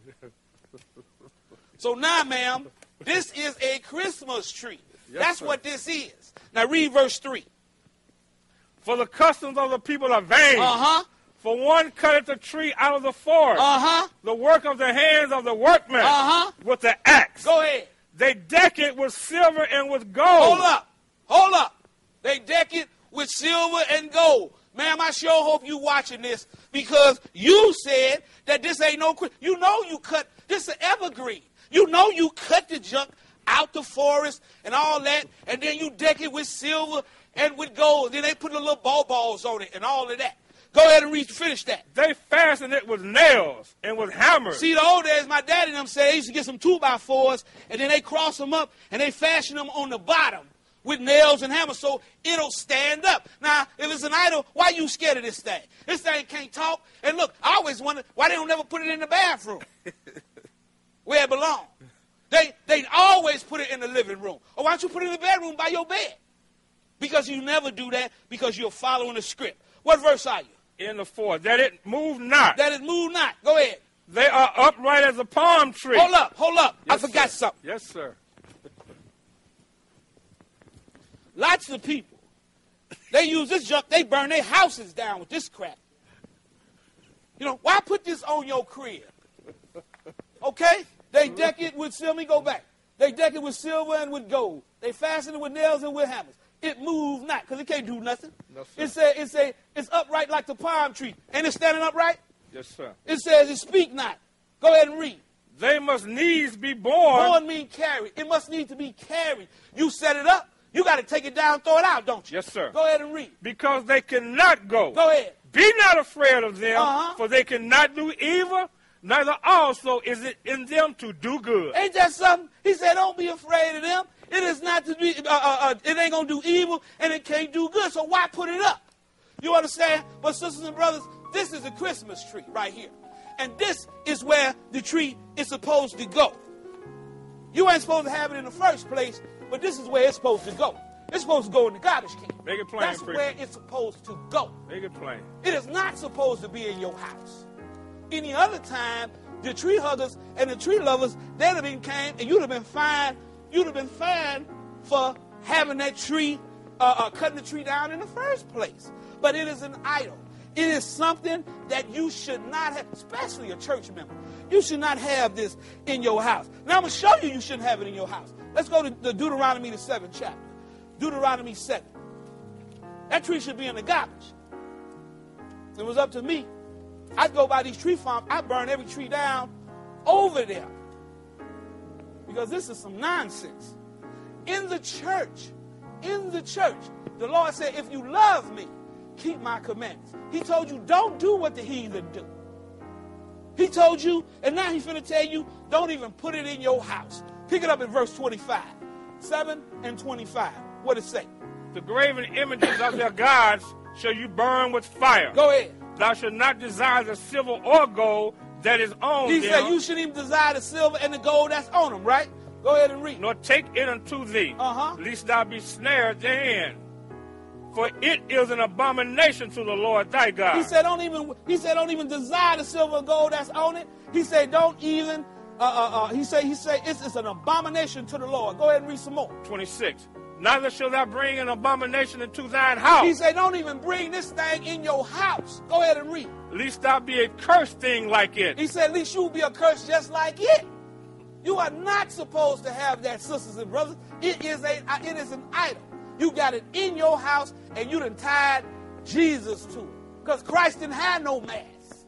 S2: so now, ma'am, this is a Christmas tree.
S3: Yes,
S2: That's
S3: sir.
S2: what this is. Now read verse 3.
S3: For the customs of the people are vain.
S2: Uh-huh.
S3: For one cutteth the tree out of the forest.
S2: Uh-huh.
S3: The work of the hands of the workman.
S2: Uh-huh.
S3: With the axe.
S2: Go ahead.
S3: They deck it with silver and with gold.
S2: Hold up. Hold up. They deck it with silver and gold. Ma'am, I sure hope you watching this because you said that this ain't no. You know you cut. This is evergreen. You know you cut the junk out the forest and all that, and then you deck it with silver and with gold. Then they put the little ball balls on it and all of that. Go ahead and read, finish that.
S3: They fasten it with nails and with hammers.
S2: See, the old days, my daddy and them say they used to get some two by fours, and then they cross them up, and they fashion them on the bottom with nails and hammers, so it'll stand up. Now, if it's an idol, why you scared of this thing? This thing can't talk. And look, I always wonder why they don't never put it in the bathroom where it belongs. They they always put it in the living room. Or why don't you put it in the bedroom by your bed? Because you never do that because you're following the script. What verse are you?
S3: In the forest, that it move not.
S2: That it move not. Go ahead.
S3: they are upright as a palm tree.
S2: Hold up, hold up. I forgot
S3: sir.
S2: something.
S3: Yes, sir.
S2: Lots of people. They use this junk, they burn their houses down with this crap. You know, why put this on your crib? Okay? They deck it with silver. Let me go back. They deck it with silver and with gold. They fasten it with nails and with hammers. It moves not, because it can't do nothing.
S3: No, sir.
S2: It's a, it's a, it's upright like the palm tree. Ain't it standing upright?
S3: Yes, sir.
S2: It says it speak not. Go ahead and read.
S3: They must needs be born.
S2: Born mean carried. It must need to be carried. You set it up. You got to take it down, throw it out, don't you?
S3: Yes, sir.
S2: Go ahead and read.
S3: Because they cannot go.
S2: Go ahead.
S3: Be not afraid of them,
S2: Uh-huh.
S3: for they cannot do evil, neither also is it in them to do good.
S2: Ain't that something? He said, don't be afraid of them. It is not to be, uh, uh, uh, it ain't going to do evil and it can't do good. So why put it up? You understand? But sisters and brothers, this is a Christmas tree right here. And this is where the tree is supposed to go. You ain't supposed to have it in the first place, but this is where it's supposed to go. It's supposed to go in the garbage can.
S3: Make it plain,
S2: That's
S3: preacher.
S2: where it's supposed to go.
S3: Make it plain.
S2: It is not supposed to be in your house. Any other time, the tree huggers and the tree lovers, they'd have been came and you'd have been fined. You'd have been fined for having that tree, uh, uh, cutting the tree down in the first place. But it is an idol. It is something that you should not have, especially a church member. You should not have this in your house. Now I'm gonna show you you shouldn't have it in your house. Let's go to the Deuteronomy the seventh chapter. Deuteronomy seven. That tree should be in the garbage. It was up to me, I'd go by these tree farms, I'd burn every tree down over there. Because this is some nonsense. In the church, in the church, the Lord said, if you love me, keep my commandments. He told you, don't do what the heathen do. He told you, and now he's going to tell you, don't even put it in your house. Pick it up in verse 25. 7 and 25. What does it say?
S3: The graven images of their gods shall you burn with fire.
S2: Go ahead.
S3: Thou shalt not desire the silver or gold that is on
S2: He
S3: them,
S2: said you shouldn't even desire the silver and the gold that's on them, right? Go ahead and read.
S3: nor take it unto thee,
S2: Uh-huh.
S3: lest thou be snared therein. For it is an abomination to the Lord thy God.
S2: He said don't even he said don't even desire the silver and gold that's on it. He said don't even uh, uh, uh, he said he said it's, it's an abomination to the Lord. Go ahead and read some more.
S3: 26. Neither shall thou bring an abomination into thine house.
S2: He said, don't even bring this thing in your house. Go ahead and read.
S3: Lest thou be a cursed thing like it.
S2: He said, at least you'll be accursed just like it. You are not supposed to have that, sisters and brothers. It is a uh, it is an idol. You got it in your house and you done tied Jesus to it. Because Christ didn't have no mass.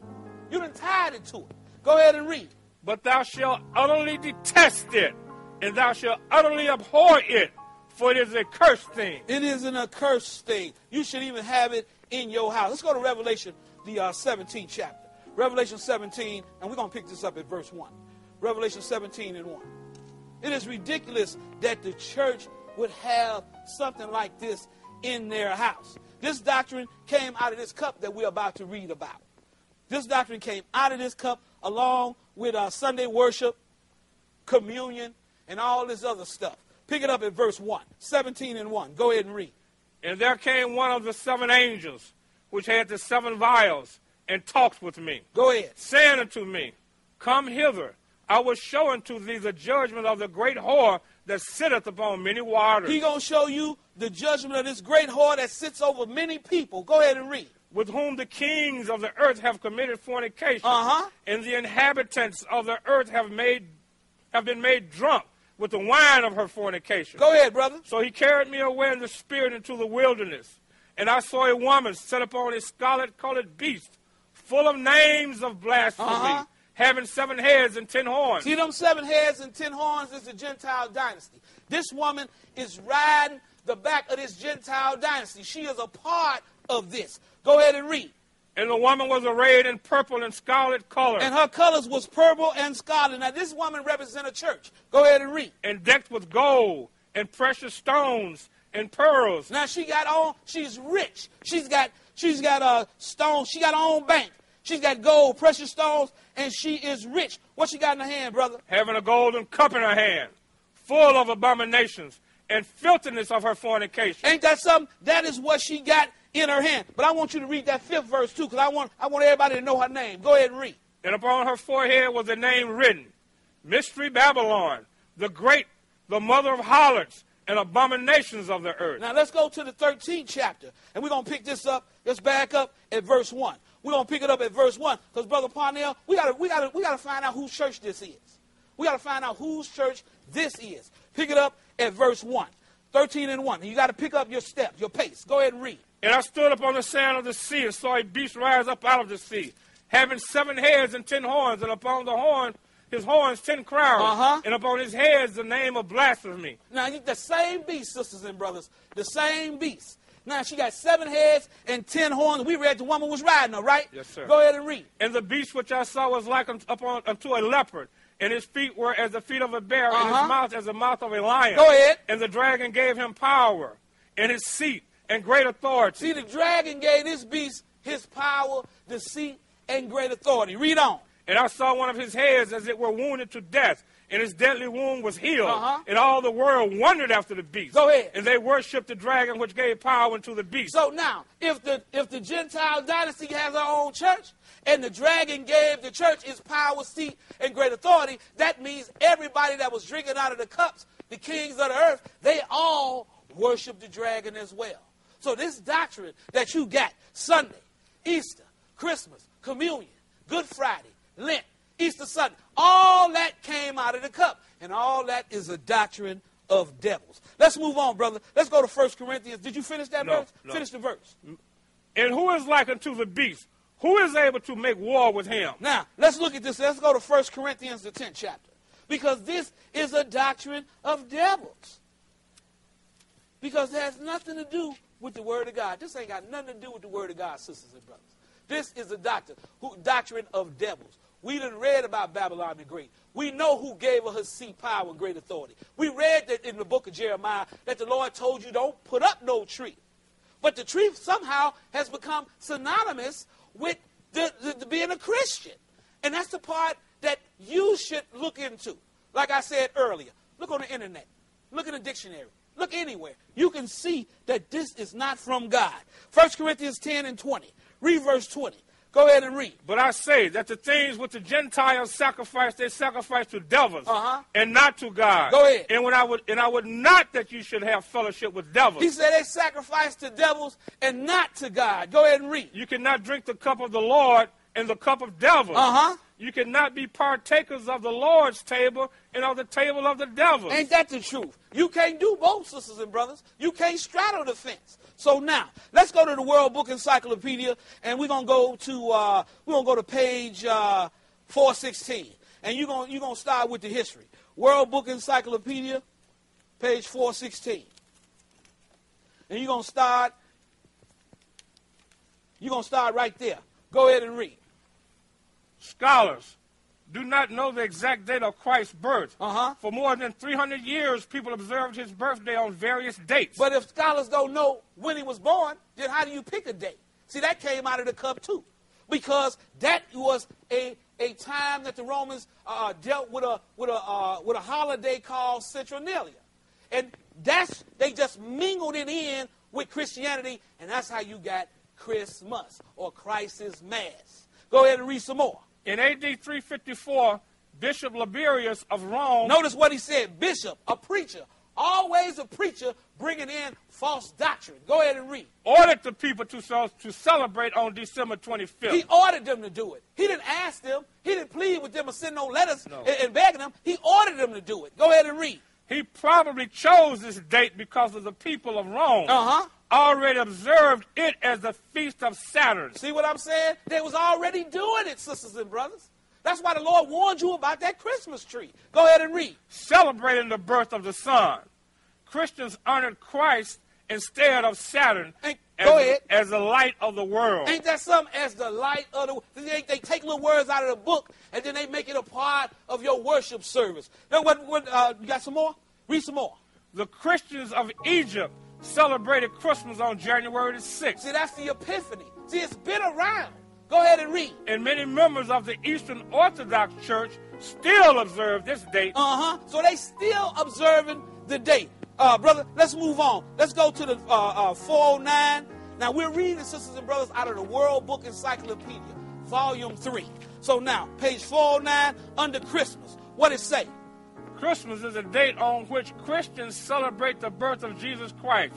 S2: You done tied it to it. Go ahead and read.
S3: But thou shalt utterly detest it, and thou shalt utterly abhor it, for it is a cursed thing.
S2: It is an accursed thing. You should even have it in your house. Let's go to Revelation, the uh, 17th chapter. Revelation 17, and we're going to pick this up at verse 1. Revelation 17 and 1. It is ridiculous that the church would have something like this in their house. This doctrine came out of this cup that we're about to read about. This doctrine came out of this cup along with our Sunday worship, communion, and all this other stuff. Pick it up at verse 1, 17 and 1. Go ahead and read.
S3: And there came one of the seven angels, which had the seven vials, and talked with me,
S2: Go ahead.
S3: saying unto me, Come hither, I will show unto thee the judgment of the great whore that sitteth upon many waters,
S2: He gonna show you the judgment of this great whore that sits over many people. Go ahead and read.
S3: with whom the kings of the earth have committed fornication,
S2: Uh-huh.
S3: and the inhabitants of the earth have made have been made drunk with the wine of her fornication.
S2: Go ahead, brother.
S3: So he carried me away in the spirit into the wilderness, and I saw a woman set upon a scarlet-colored beast, full of names of blasphemy,
S2: Uh-huh.
S3: having seven heads and ten horns.
S2: See them seven heads and ten horns is the Gentile dynasty. This woman is riding the back of this Gentile dynasty. She is a part of this. Go ahead and read.
S3: And the woman was arrayed in purple and scarlet color,
S2: And her colors was purple and scarlet. Now this woman represents a church. Go ahead and read.
S3: and decked with gold and precious stones and pearls,
S2: Now she got on. She's rich. She's got. She's got a uh, stone. She got her own bank. She's got gold, precious stones, and she is rich. What she got in her hand, brother?
S3: having a golden cup in her hand, full of abominations and filthiness of her fornication.
S2: Ain't that something? That is what she got in her hand. But I want you to read that fifth verse too, because I want I want everybody to know her name. Go ahead and read.
S3: And upon her forehead was a name written Mystery Babylon, the great, the mother of harlots and abominations of the earth.
S2: Now let's go to the 13th chapter, and we're gonna pick this up. Let's back up at verse one. We're gonna pick it up at verse one, because brother Parnell, we gotta we gotta we gotta find out whose church this is. We gotta find out whose church this is. Pick it up at verse one. 13 and 1. You got to pick up your step, your pace. Go ahead and read.
S3: And I stood upon the sand of the sea and saw a beast rise up out of the sea, having seven heads and ten horns, and upon the horn, his horns ten crowns,
S2: Uh-huh.
S3: and upon his heads the name of blasphemy.
S2: Now, you- the same beast, sisters and brothers, the same beast. Now, she got seven heads and ten horns. We read the woman was riding her, right?
S3: Yes, sir.
S2: Go ahead and read.
S3: And the beast which I saw was like unto, upon, unto a leopard, and his feet were as the feet of a bear, and
S2: Uh-huh.
S3: his mouth as the mouth of a lion.
S2: Go ahead.
S3: And the dragon gave him power, and his seat, and great authority.
S2: See, the dragon gave this beast his power, deceit, and great authority. Read on.
S3: And I saw one of his heads as it were wounded to death, and his deadly wound was healed.
S2: Uh-huh.
S3: And all the world wondered after the beast.
S2: Go ahead.
S3: And they worshipped the dragon which gave power unto the beast.
S2: So now, if the if the Gentile dynasty has her own church, and the dragon gave the church its power, seat, and great authority, that means everybody that was drinking out of the cups, the kings of the earth, they all worship the dragon as well. So this doctrine that you got Sunday, Easter, Christmas, Communion, Good Friday, Lent, Easter Sunday, all that came out of the cup, and all that is a doctrine of devils. Let's move on, brother. Let's go to 1 Corinthians. Did you finish that
S3: No,
S2: verse?
S3: no.
S2: Finish the verse.
S3: and who is like unto the beast? Who is able to make war with him?
S2: Now, let's look at this. Let's go to 1 Corinthians, the 10th chapter. Because this is a doctrine of devils. Because it has nothing to do with the Word of God. This ain't got nothing to do with the Word of God, sisters and brothers. This is a doctrine, who, doctrine of devils. We done read about Babylon the Great. We know who gave her her seat, power, and great authority. We read that in the book of Jeremiah that the Lord told you don't put up no tree. But the tree somehow has become synonymous with the, the, the being a Christian. And that's the part that you should look into. Like I said earlier, look on the internet, look in the dictionary, look anywhere. You can see that this is not from God. 1 Corinthians 10 and 20. Read verse 20. Go ahead and read.
S3: But I say that the things which the Gentiles sacrifice, they sacrifice to devils
S2: Uh-huh.
S3: and not to God.
S2: Go ahead.
S3: And when I would and I would not that you should have fellowship with devils.
S2: He said they sacrifice to devils and not to God. Go ahead and read.
S3: you cannot drink the cup of the Lord and the cup of devils.
S2: Uh-huh.
S3: You cannot be partakers of the Lord's table and of the table of the devil.
S2: Ain't that the truth? You can't do both, sisters and brothers. You can't straddle the fence. So now, let's go to the World Book Encyclopedia, and we're gonna go to uh, we're gonna go to page uh, 416, and you're gonna you're gonna start with the history. World Book Encyclopedia, page 416, and you're gonna start. You're gonna start right there. Go ahead and read.
S3: Scholars do not know the exact date of Christ's birth.
S2: Uh-huh.
S3: For more than 300 years, people observed his birthday on various dates.
S2: But if scholars don't know when he was born, then how do you pick a date? See, that came out of the cup too, because that was a, a time that the Romans uh, dealt with a with a uh, with a holiday called Saturnalia, and that's they just mingled it in with Christianity, and that's how you got Christmas or Christ's Mass. Go ahead and read some more.
S3: In AD 354, Bishop Liberius of Rome
S2: Notice what he said, bishop, a preacher, always a preacher bringing in false doctrine. Go ahead and read.
S3: ordered the people to, to celebrate on December 25th.
S2: He ordered them to do it. He didn't ask them. He didn't plead with them or send no letters
S3: No.
S2: and, and begging them. He ordered them to do it. Go ahead and read.
S3: He probably chose this date because of the people of Rome
S2: Uh-huh.
S3: Already observed it as the feast of Saturn.
S2: See what I'm saying? They was already doing it, sisters and brothers. That's why the Lord warned you about that Christmas tree. Go ahead and read.
S3: Celebrating the birth of the sun. Christians honored Christ instead of Saturn
S2: Hey,
S3: as,
S2: go ahead.
S3: as the light of the world.
S2: Ain't that something as the light of the world. they, they take little words out of the book and then they make it a part of your worship service. Now, what, what, uh, you got some more? Read some more.
S3: The Christians of Egypt celebrated Christmas on January the 6th.
S2: See, that's the epiphany. See, it's been around. Go ahead and read.
S3: And many members of the Eastern Orthodox Church still observe this date
S2: Uh huh. So they still observing the date. Uh, brother, let's move on. Let's go to the uh, uh, 409. Now we're reading, sisters and brothers, out of the World Book Encyclopedia, Volume 3. So now, page 409, under Christmas. What it say?
S3: Christmas is a date on which Christians celebrate the birth of Jesus Christ.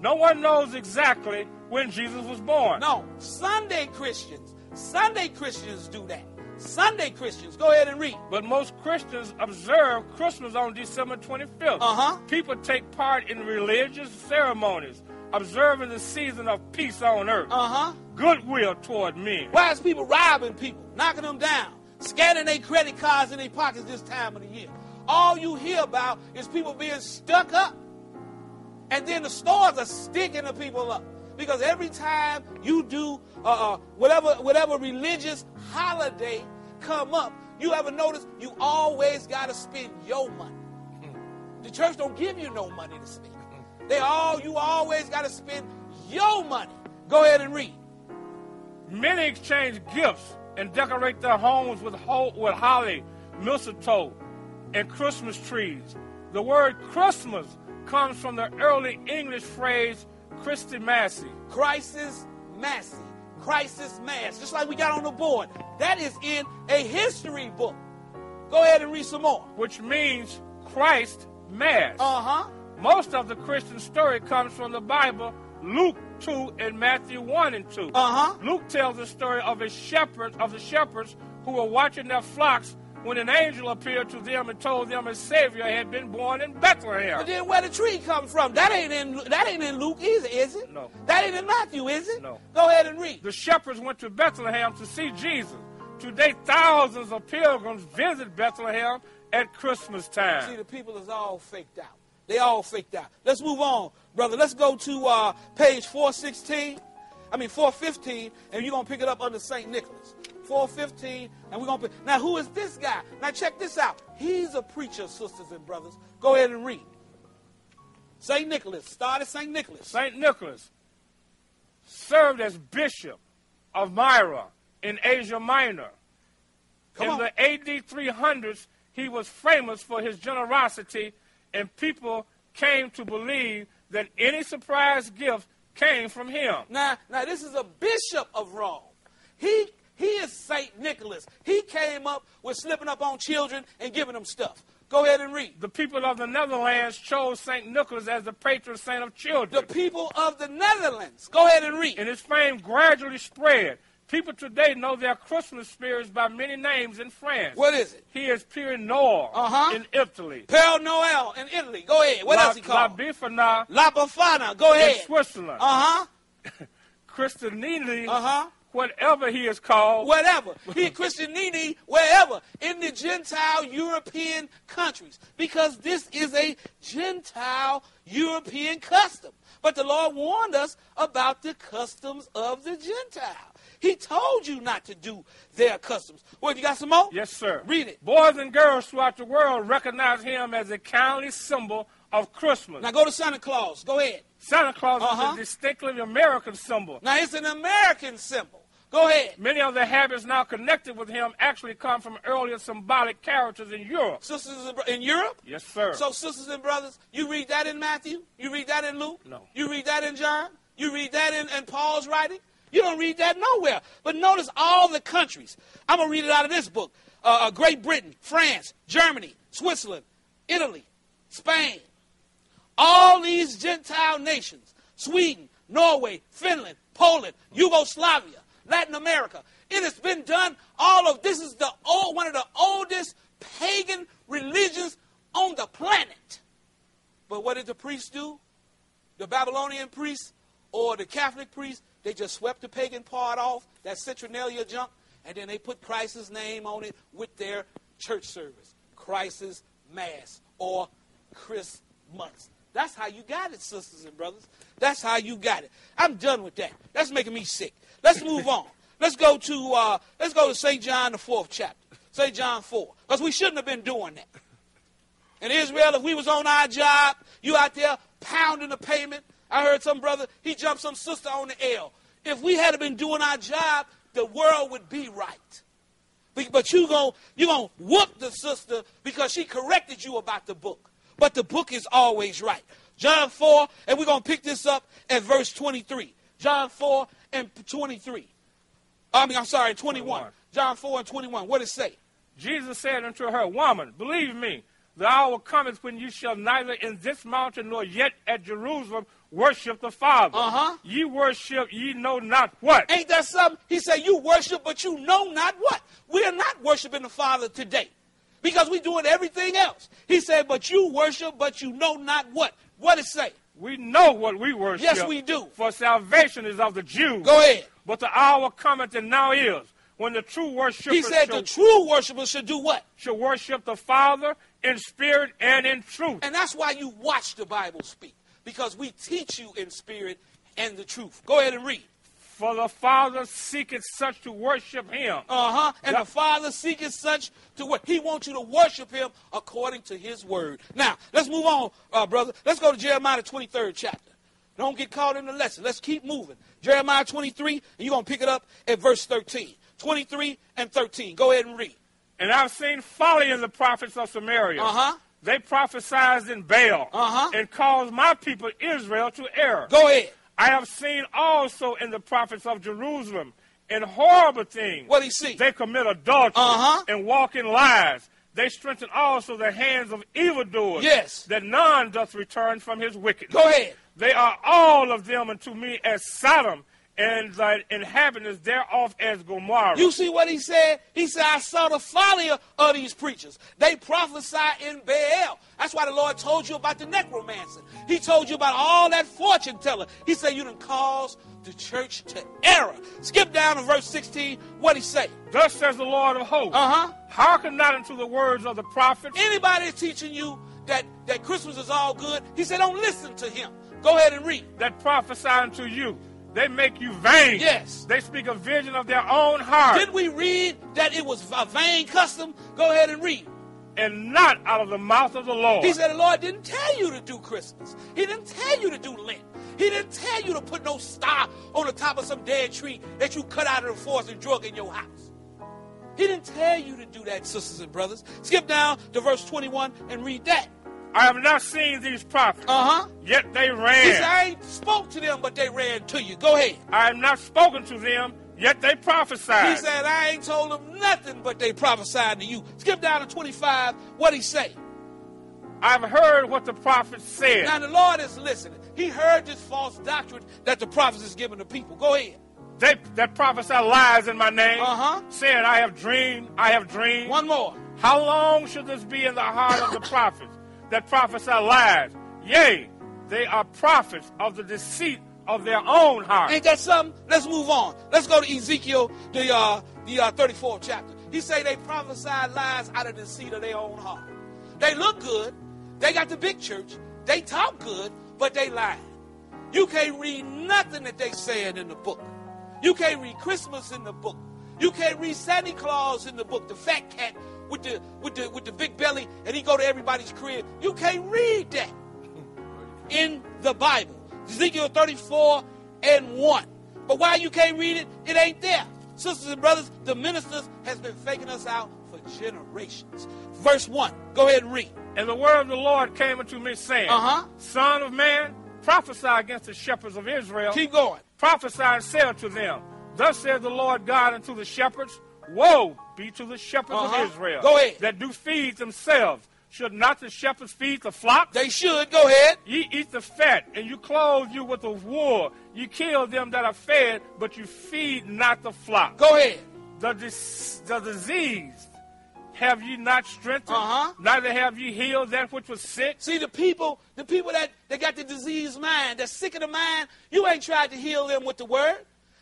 S3: No one knows exactly when Jesus was born.
S2: No, Sunday Christians. Sunday Christians do that. Sunday Christians. Go ahead and read.
S3: But most Christians observe Christmas on December 25th.
S2: Uh-huh.
S3: People take part in religious ceremonies, observing the season of peace on earth,
S2: Uh huh.
S3: goodwill toward men.
S2: Why is people robbing people, knocking them down, scanning their credit cards in their pockets this time of the year? All you hear about is people being stuck up. And then the stores are sticking the people up. Because every time you do uh, uh, whatever whatever religious holiday come up, you ever notice you always got to spend your money. The church don't give you no money to spend. They all you always got to spend your money. Go ahead and read.
S3: Many exchange gifts and decorate their homes with, ho- with holly, mistletoe, and Christmas trees. The word Christmas comes from the early English phrase Christimassy.
S2: Crisis Massey. Crisis Mass. Just like we got on the board. That is in a history book. Go ahead and read some more.
S3: which means Christ Mass.
S2: Uh huh.
S3: Most of the Christian story comes from the Bible, Luke 2 and Matthew 1 and 2.
S2: Uh-huh.
S3: Luke tells the story of a shepherd of the shepherds who were watching their flocks when an angel appeared to them and told them a savior had been born in Bethlehem.
S2: But then where the tree come from? That ain't in that ain't in Luke either, is it?
S3: No.
S2: That ain't in Matthew, is it?
S3: No.
S2: Go ahead and read.
S3: The shepherds went to Bethlehem to see Jesus. Today, thousands of pilgrims visit Bethlehem at Christmas time.
S2: See, the people is all faked out. They all faked out. Let's move on, brother. Let's go to uh, page 416. I mean 415, and you're gonna pick it up under Saint Nicholas. 415, and we're gonna. Now, who is this guy? Now, check this out. He's a preacher, sisters and brothers. Go ahead and read. Saint Nicholas. Start at Saint Nicholas.
S3: St. Nicholas served as bishop of Myra in Asia Minor.
S2: Come
S3: in
S2: on.
S3: the AD 300s, he was famous for his generosity, and people came to believe that any surprise gift came from him.
S2: Now, now this is a bishop of Rome. He he is Saint Nicholas. He came up with slipping up on children and giving them stuff. Go ahead and read.
S3: The people of the Netherlands chose St. Nicholas as the patron saint of children.
S2: The people of the Netherlands. Go ahead and read.
S3: and his fame gradually spread. People today know their Christmas spirits by many names in France.
S2: What is it?
S3: He is Pierre Noir
S2: Uh-huh.
S3: in Italy.
S2: Père Noel in Italy. Go ahead. What
S3: La,
S2: else he called? La?
S3: Befana
S2: La Befana. Go
S3: in
S2: ahead.
S3: Switzerland.
S2: Uh huh.
S3: Christianini,
S2: Uh huh.
S3: Whatever he is called.
S2: Whatever. He Christianini wherever in the Gentile European countries because this is a Gentile European custom. But the Lord warned us about the customs of the Gentile. He told you not to do their customs. Well, you got some more?
S3: Yes, sir.
S2: Read it.
S3: Boys and girls throughout the world recognize him as a county symbol of Christmas.
S2: Now go to Santa Claus. Go ahead.
S3: Santa Claus
S2: Uh-huh.
S3: is a distinctly American symbol.
S2: Now it's an American symbol. Go ahead.
S3: Many of the habits now connected with him actually come from earlier symbolic characters in Europe.
S2: Sisters in Europe?
S3: Yes, sir.
S2: So, sisters and brothers, you read that in Matthew? You read that in Luke?
S3: No.
S2: You read that in John? You read that in, in Paul's writing? You don't read that nowhere. But notice all the countries. I'm going to read it out of this book uh, uh, Great Britain, France, Germany, Switzerland, Italy, Spain. All these Gentile nations Sweden, Norway, Finland, Poland, Yugoslavia, Latin America. It has been done. All of this is the old, one of the oldest pagan religions on the planet. But what did the priests do? The Babylonian priests or the Catholic priests, they just swept the pagan part off, that Citronelia junk, and then they put Christ's name on it with their church service. Christ's Mass or Christmas. That's how you got it, sisters and brothers. That's how you got it. I'm done with that. That's making me sick. Let's move on. Let's go to uh, let's go to St. John the fourth chapter. St. John 4. Because we shouldn't have been doing that. In Israel, if we was on our job, you out there pounding the pavement. I heard some brother, he jumped some sister on the L. If we had been doing our job, the world would be right. But you gon' you gonna whoop the sister because she corrected you about the book. But the book is always right. John 4, and we're gonna pick this up at verse 23. John 4 and 23. I mean, I'm sorry, 21.
S3: 21.
S2: John 4 and 21. What does it say?
S3: Jesus said unto her, Woman, believe me, the hour cometh when you shall neither in this mountain nor yet at Jerusalem worship the Father.
S2: Uh-huh.
S3: Ye worship ye know not what.
S2: Ain't that something? He said, You worship, but you know not what. We are not worshiping the Father today because we're doing everything else. He said, But you worship, but you know not what. What it say?
S3: We know what we worship.
S2: Yes, we do.
S3: For salvation is of the Jews.
S2: Go ahead.
S3: But the hour cometh and now is when the true worshipers
S2: He said, The true worshipers should do what?
S3: Should worship the Father in spirit and in truth.
S2: And that's why you watch the Bible speak because we teach you in spirit and the truth. Go ahead and read.
S3: For the Father seeketh such to worship him.
S2: Uh huh. And
S3: Yep.
S2: the Father seeketh such to what? He wants you to worship Him according to His word. Now, let's move on, uh, brother. Let's go to Jeremiah, the 23rd chapter. Don't get caught in the lesson. Let's keep moving. Jeremiah 23, and you're going to pick it up at verse 13. 23 and 13. Go ahead and read.
S3: And I've seen folly in the prophets of Samaria.
S2: Uh-huh.
S3: They prophesied in Baal
S2: Uh-huh.
S3: and caused my people Israel to err.
S2: Go ahead.
S3: I have seen also in the prophets of Jerusalem in horrible things.
S2: What do you see?
S3: They commit adultery
S2: Uh-huh.
S3: and walk in lies. They strengthen also the hands of evildoers.
S2: Yes.
S3: That none doth return from his wickedness.
S2: Go ahead.
S3: They are all of them unto me as Sodom, and the inhabitants thereof as Gomorrah.
S2: You see what he said? He said, I saw the folly of- these preachers. They prophesy in Baal. That's why the Lord told you about the necromancer. He told you about all that fortune teller. He said, You done caused the church to error. Skip down to verse 16. What he say?
S3: Thus says the Lord of hosts.
S2: Uh huh.
S3: Hearken not unto the words of the prophets,
S2: Anybody teaching you that, that Christmas is all good, he said, Don't listen to him. Go ahead and read.
S3: that prophesy unto you. They make you vain.
S2: Yes.
S3: They speak a vision of their own heart,
S2: Did we read that it was a vain custom? Go ahead and read.
S3: and not out of the mouth of the Lord.
S2: He said the Lord didn't tell you to do Christmas. He didn't tell you to do Lent. He didn't tell you to put no star on the top of some dead tree that you cut out of the forest and drug in your house. He didn't tell you to do that, sisters and brothers. Skip down to verse 21 and read that.
S3: I have not seen these prophets,
S2: Uh huh.
S3: yet they
S2: He
S3: ran.
S2: said, I ain't spoke to them, but they ran to you. Go ahead.
S3: I have not spoken to them, Yet they prophesied.
S2: He said, I ain't told them nothing but they prophesied to you. Skip down to 25. What he say?
S3: I've heard what the prophets said.
S2: Now the Lord is listening. He heard this false doctrine that the prophets is giving to people. Go ahead.
S3: They that prophesy lies in my name,
S2: Uh-huh.
S3: saying, I have dreamed, I have dreamed.
S2: One more.
S3: How long should this be in the heart of the prophets that prophesy lies? Yea, they are prophets of the deceit of their own heart.
S2: Ain't that something? Let's move on. Let's go to Ezekiel, the uh, the uh, 34th chapter. He say they prophesy lies out of the deceit of their own heart. They look good. They got the big church. They talk good, but they lie. You can't read nothing that they saying in the book. You can't read Christmas in the book. You can't read Santa Claus in the book. The fat cat with the with the with the big belly, and he go to everybody's crib. You can't read that in the Bible. Ezekiel 34 and 1. But why you can't read it? It ain't there. Sisters and brothers, the ministers has been faking us out for generations. Verse 1. Go ahead and read.
S3: And the word of the Lord came unto me, saying,
S2: Uh-huh.
S3: Son of man, prophesy against the shepherds of Israel.
S2: Keep going.
S3: Prophesy and say unto them, Thus saith the Lord God unto the shepherds, Woe be to the shepherds
S2: Uh-huh.
S3: of Israel
S2: Go ahead.
S3: that do feed themselves. Should not the shepherds feed the flock?
S2: They should. Go ahead.
S3: Ye eat the fat, and you clothe you with the wool. You kill them that are fed, but you feed not the flock.
S2: Go ahead.
S3: The, dis- the diseased have ye not strengthened,
S2: Uh-huh.
S3: neither have ye healed that which was sick.
S2: See the people, the people that, that got the diseased mind, that's sick of the mind, you ain't tried to heal them with the word.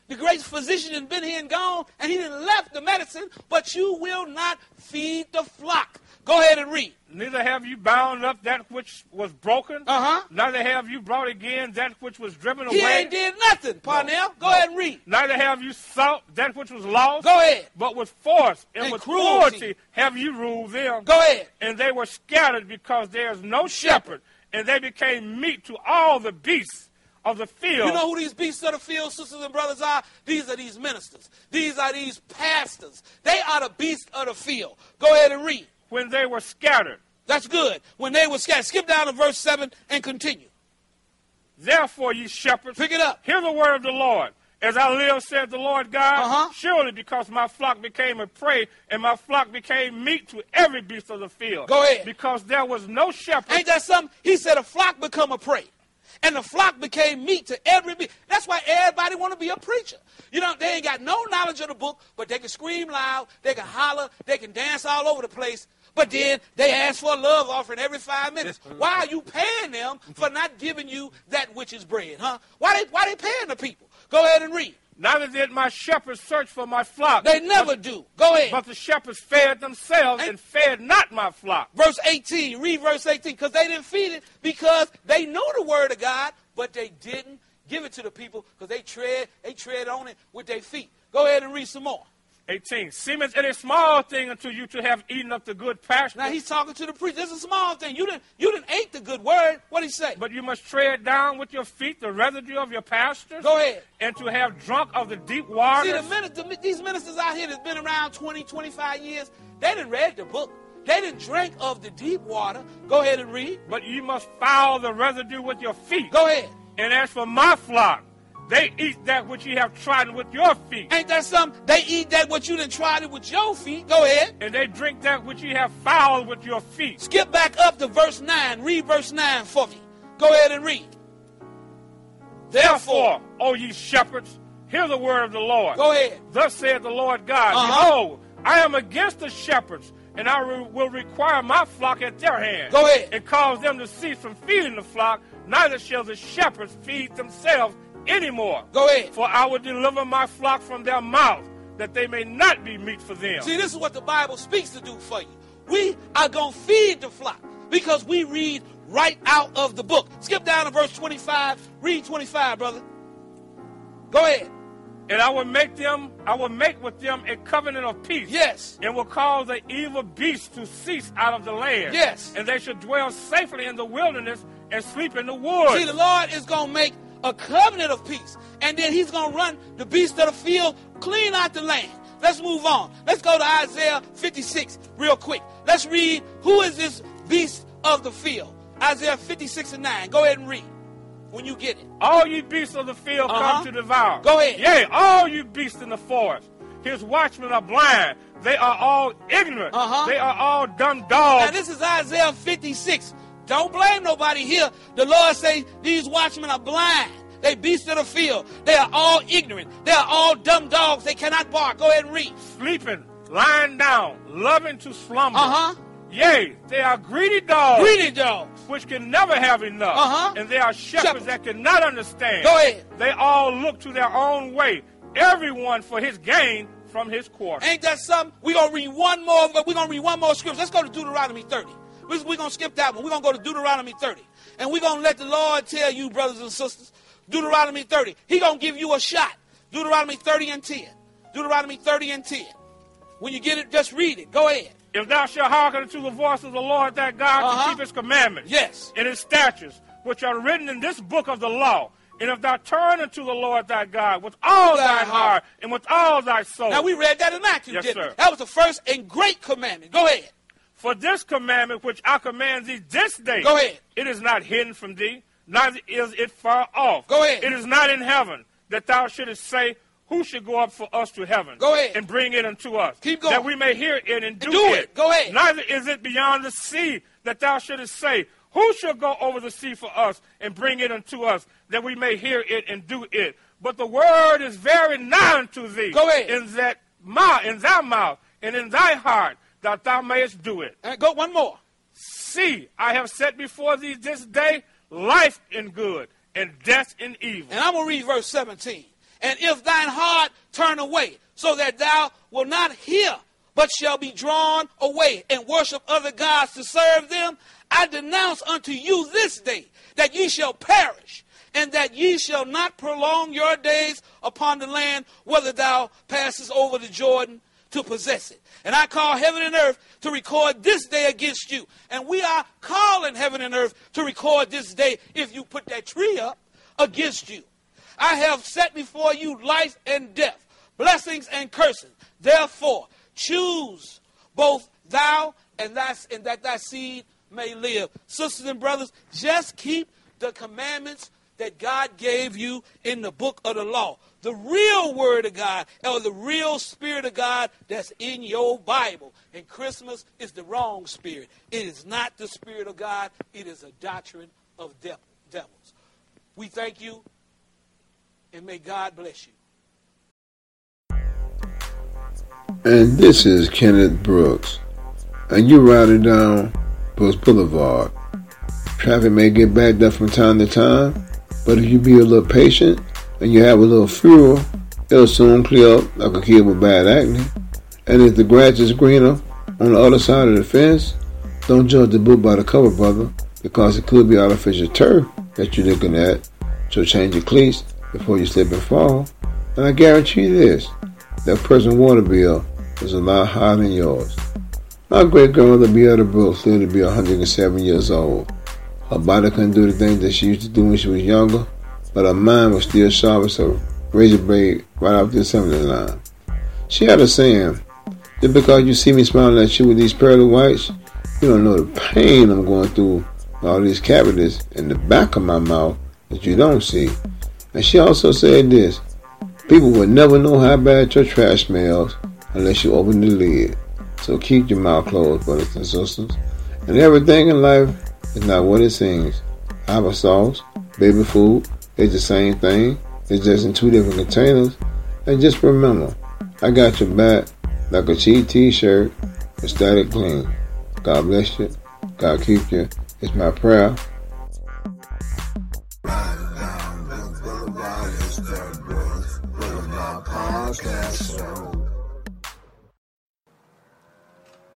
S2: The great physician has been here and gone, and he didn't left the medicine, but you will not feed the flock. Go ahead and read.
S3: Neither have you bound up that which was broken,
S2: Uh-huh.
S3: neither have you brought again that which was driven
S2: He
S3: away.
S2: ain't did nothing, Parnell. Go ahead and read.
S3: Neither have you sought that which was lost.
S2: Go ahead.
S3: But with force and,
S2: And
S3: with
S2: cruelty.
S3: cruelty have you ruled them.
S2: Go ahead.
S3: And they were scattered because there is no shepherd, and they became meat to all the beasts of the field.
S2: You know who these beasts of the field, sisters and brothers, are? These are these ministers. These are these pastors. They are the beasts of the field. Go ahead and read.
S3: when they were scattered.
S2: That's good. When they were scattered. Skip down to verse 7 and continue.
S3: Therefore, ye shepherds,
S2: Pick it up.
S3: hear the word of the Lord. As I live, said the Lord God,
S2: Uh-huh.
S3: surely because my flock became a prey, and my flock became meat to every beast of the field.
S2: Go ahead.
S3: Because there was no shepherd.
S2: Ain't that something? He said a flock become a prey. And the flock became meat to every beast. That's why everybody want to be a preacher. You know, they ain't got no knowledge of the book, but they can scream loud, they can holler, they can dance all over the place. But then they ask for a love offering every five minutes. Why are you paying them for not giving you that which is bread, huh? Why they why they paying the people? Go ahead and read.
S3: Neither did my shepherds search for my flock.
S2: They never do. Go ahead.
S3: But the shepherds fed themselves
S2: Ain't-
S3: and fed not my flock.
S2: Verse 18, read verse 18, because they didn't feed it because they knew the word of God, but they didn't give it to the people because they tread, they tread on it with their feet. Go ahead and read some more.
S3: 18. Seemeth it a small thing unto you to have eaten up the good pasture.
S2: Now he's talking to the priest. This is a small thing. You didn't you didn't ate the good word. What he say?
S3: But you must tread down with your feet the residue of your pastures.
S2: Go ahead.
S3: And to have drunk of the deep waters.
S2: See, the minister, these ministers out here that's been around 20, 25 years, they didn't read the book. They didn't drink of the deep water. Go ahead and read.
S3: But you must foul the residue with your feet.
S2: Go ahead.
S3: And as for my flock, they eat that which ye have trodden with your feet.
S2: Ain't that something? They eat that which you done tried it with your feet. Go ahead.
S3: And they drink that which ye have fouled with your feet.
S2: Skip back up to verse 9. Read verse 9 for me. Go ahead and read.
S3: Therefore, O ye shepherds, hear the word of the Lord.
S2: Go ahead.
S3: Thus saith the Lord God,
S2: Uh-huh.
S3: Behold, I am against the shepherds, and I re- will require my flock at their hand.
S2: Go ahead.
S3: And cause them to cease from feeding the flock, neither shall the shepherds feed themselves anymore.
S2: Go ahead.
S3: For I will deliver my flock from their mouth, that they may not be meat for them.
S2: See, this is what the Bible speaks to do for you. We are going to feed the flock because we read right out of the book. Skip down to verse 25. Read 25, brother. Go ahead.
S3: And I will make them, I will make with them a covenant of peace.
S2: Yes.
S3: And will cause the evil beasts to cease out of the land.
S2: Yes.
S3: And they should dwell safely in the wilderness and sleep in the woods.
S2: See, the Lord is going to make a covenant of peace. And then he's going to run the beasts of the field clean out the land. Let's move on. Let's go to Isaiah 56 real quick. Let's read who is this beast of the field? Isaiah 56 and 9. Go ahead and read. when you get it.
S3: All you beasts of the field
S2: Uh-huh.
S3: come to devour.
S2: Go ahead.
S3: Yea, all you beasts in the forest. His watchmen are blind. They are all ignorant.
S2: Uh-huh.
S3: They are all dumb
S2: Now
S3: dogs.
S2: this is Isaiah 56. Don't blame nobody here. The Lord say these watchmen are blind. They beasts of the field. They are all ignorant. They are all dumb dogs. They cannot bark. Go ahead and read.
S3: Sleeping, lying down, loving to slumber.
S2: Uh-huh.
S3: Yea, they are greedy dogs.
S2: Greedy dogs.
S3: which can never have enough.
S2: Uh-huh.
S3: And they are shepherds,
S2: Shepherds.
S3: that cannot understand.
S2: Go ahead.
S3: They all look to their own way, everyone for his gain from his quarter.
S2: Ain't that something? We're gonna read one more, we're gonna read one more scripture. Let's go to Deuteronomy 30. We're, we're gonna skip that one. We're gonna go to Deuteronomy 30. And we're gonna let the Lord tell you, brothers and sisters, Deuteronomy 30. He gonna give you a shot. Deuteronomy 30 and 10. Deuteronomy 30 and 10. When you get it, just read it. Go ahead.
S3: If thou shalt hearken unto the voice of the Lord thy God
S2: Uh-huh.
S3: to keep his commandments
S2: Yes.
S3: and his statutes, which are written in this book of the law, and if thou turn unto the Lord thy God with all
S2: Thy
S3: thine
S2: heart.
S3: heart and with all thy soul,
S2: Now we read that in Matthew,
S3: Yes,
S2: didn't we? That was the first and great commandment. Go ahead.
S3: For this commandment which I command thee this day,
S2: Go ahead.
S3: it is not hidden from thee, neither is it far off.
S2: Go ahead.
S3: It is not in heaven that thou shouldest say, Who should go up for us to heaven?
S2: Go ahead.
S3: And bring it unto us.
S2: Keep going.
S3: That we may hear it and do,
S2: do it. Go ahead.
S3: Neither is it beyond the sea that thou shouldest say, Who shall go over the sea for us and bring it unto us, that we may hear it and do it? But the word is very nigh unto thee.
S2: Go ahead.
S3: In that mouth, in thy mouth, and in thy heart, that thou mayest do it.
S2: And go one more.
S3: See, I have set before thee this day life in good and death in evil.
S2: And I'm going to read verse 17. And if thine heart turn away, so that thou will not hear, but shall be drawn away and worship other gods to serve them, I denounce unto you this day that ye shall perish, and that ye shall not prolong your days upon the land, whether thou passest over the Jordan to possess it. And I call heaven and earth to record this day against you. And we are calling heaven and earth to record this day if you put that tree up against you. I have set before you life and death, blessings and curses. Therefore, choose both thou and, thy, and that thy seed may live. Sisters and brothers, just keep the commandments that God gave you in the book of the law. The real word of God, or the real spirit of God that's in your Bible. And Christmas is the wrong spirit. It is not the spirit of God, it is a doctrine of dev- devils. We thank you, and may God bless you.
S1: And this is Kenneth Brooks. And you're riding down Brooks Boulevard. Traffic may get backed up from time to time, but if you be a little patient and you have a little fuel, it'll soon clear up like a kid with bad acne. And if the grass is greener on the other side of the fence, don't judge the book by the cover, brother, because it could be artificial turf that you're looking at. So change your cleats before you slip and fall. And I guarantee you this, that person's water bill is a lot higher than yours. My great grandmother Beata Brooks lived to be 107 years old. Her body couldn't do the things that she used to do when she was younger, but her mind was still sharp as a razor blade right off the assembly line. She had a saying, just because you see me smiling at you with these pearly whites, you don't know the pain I'm going through with all these cavities in the back of my mouth that you don't see. And she also said this, people will never know how bad your trash smells unless you open the lid. So keep your mouth closed, brothers and sisters. And everything in life is not what it seems. Applesauce, baby food, it's the same thing. It's just in two different containers. And just remember, I got your back like a cheap t-shirt. It's static clean. God bless you. God keep you. It's my prayer.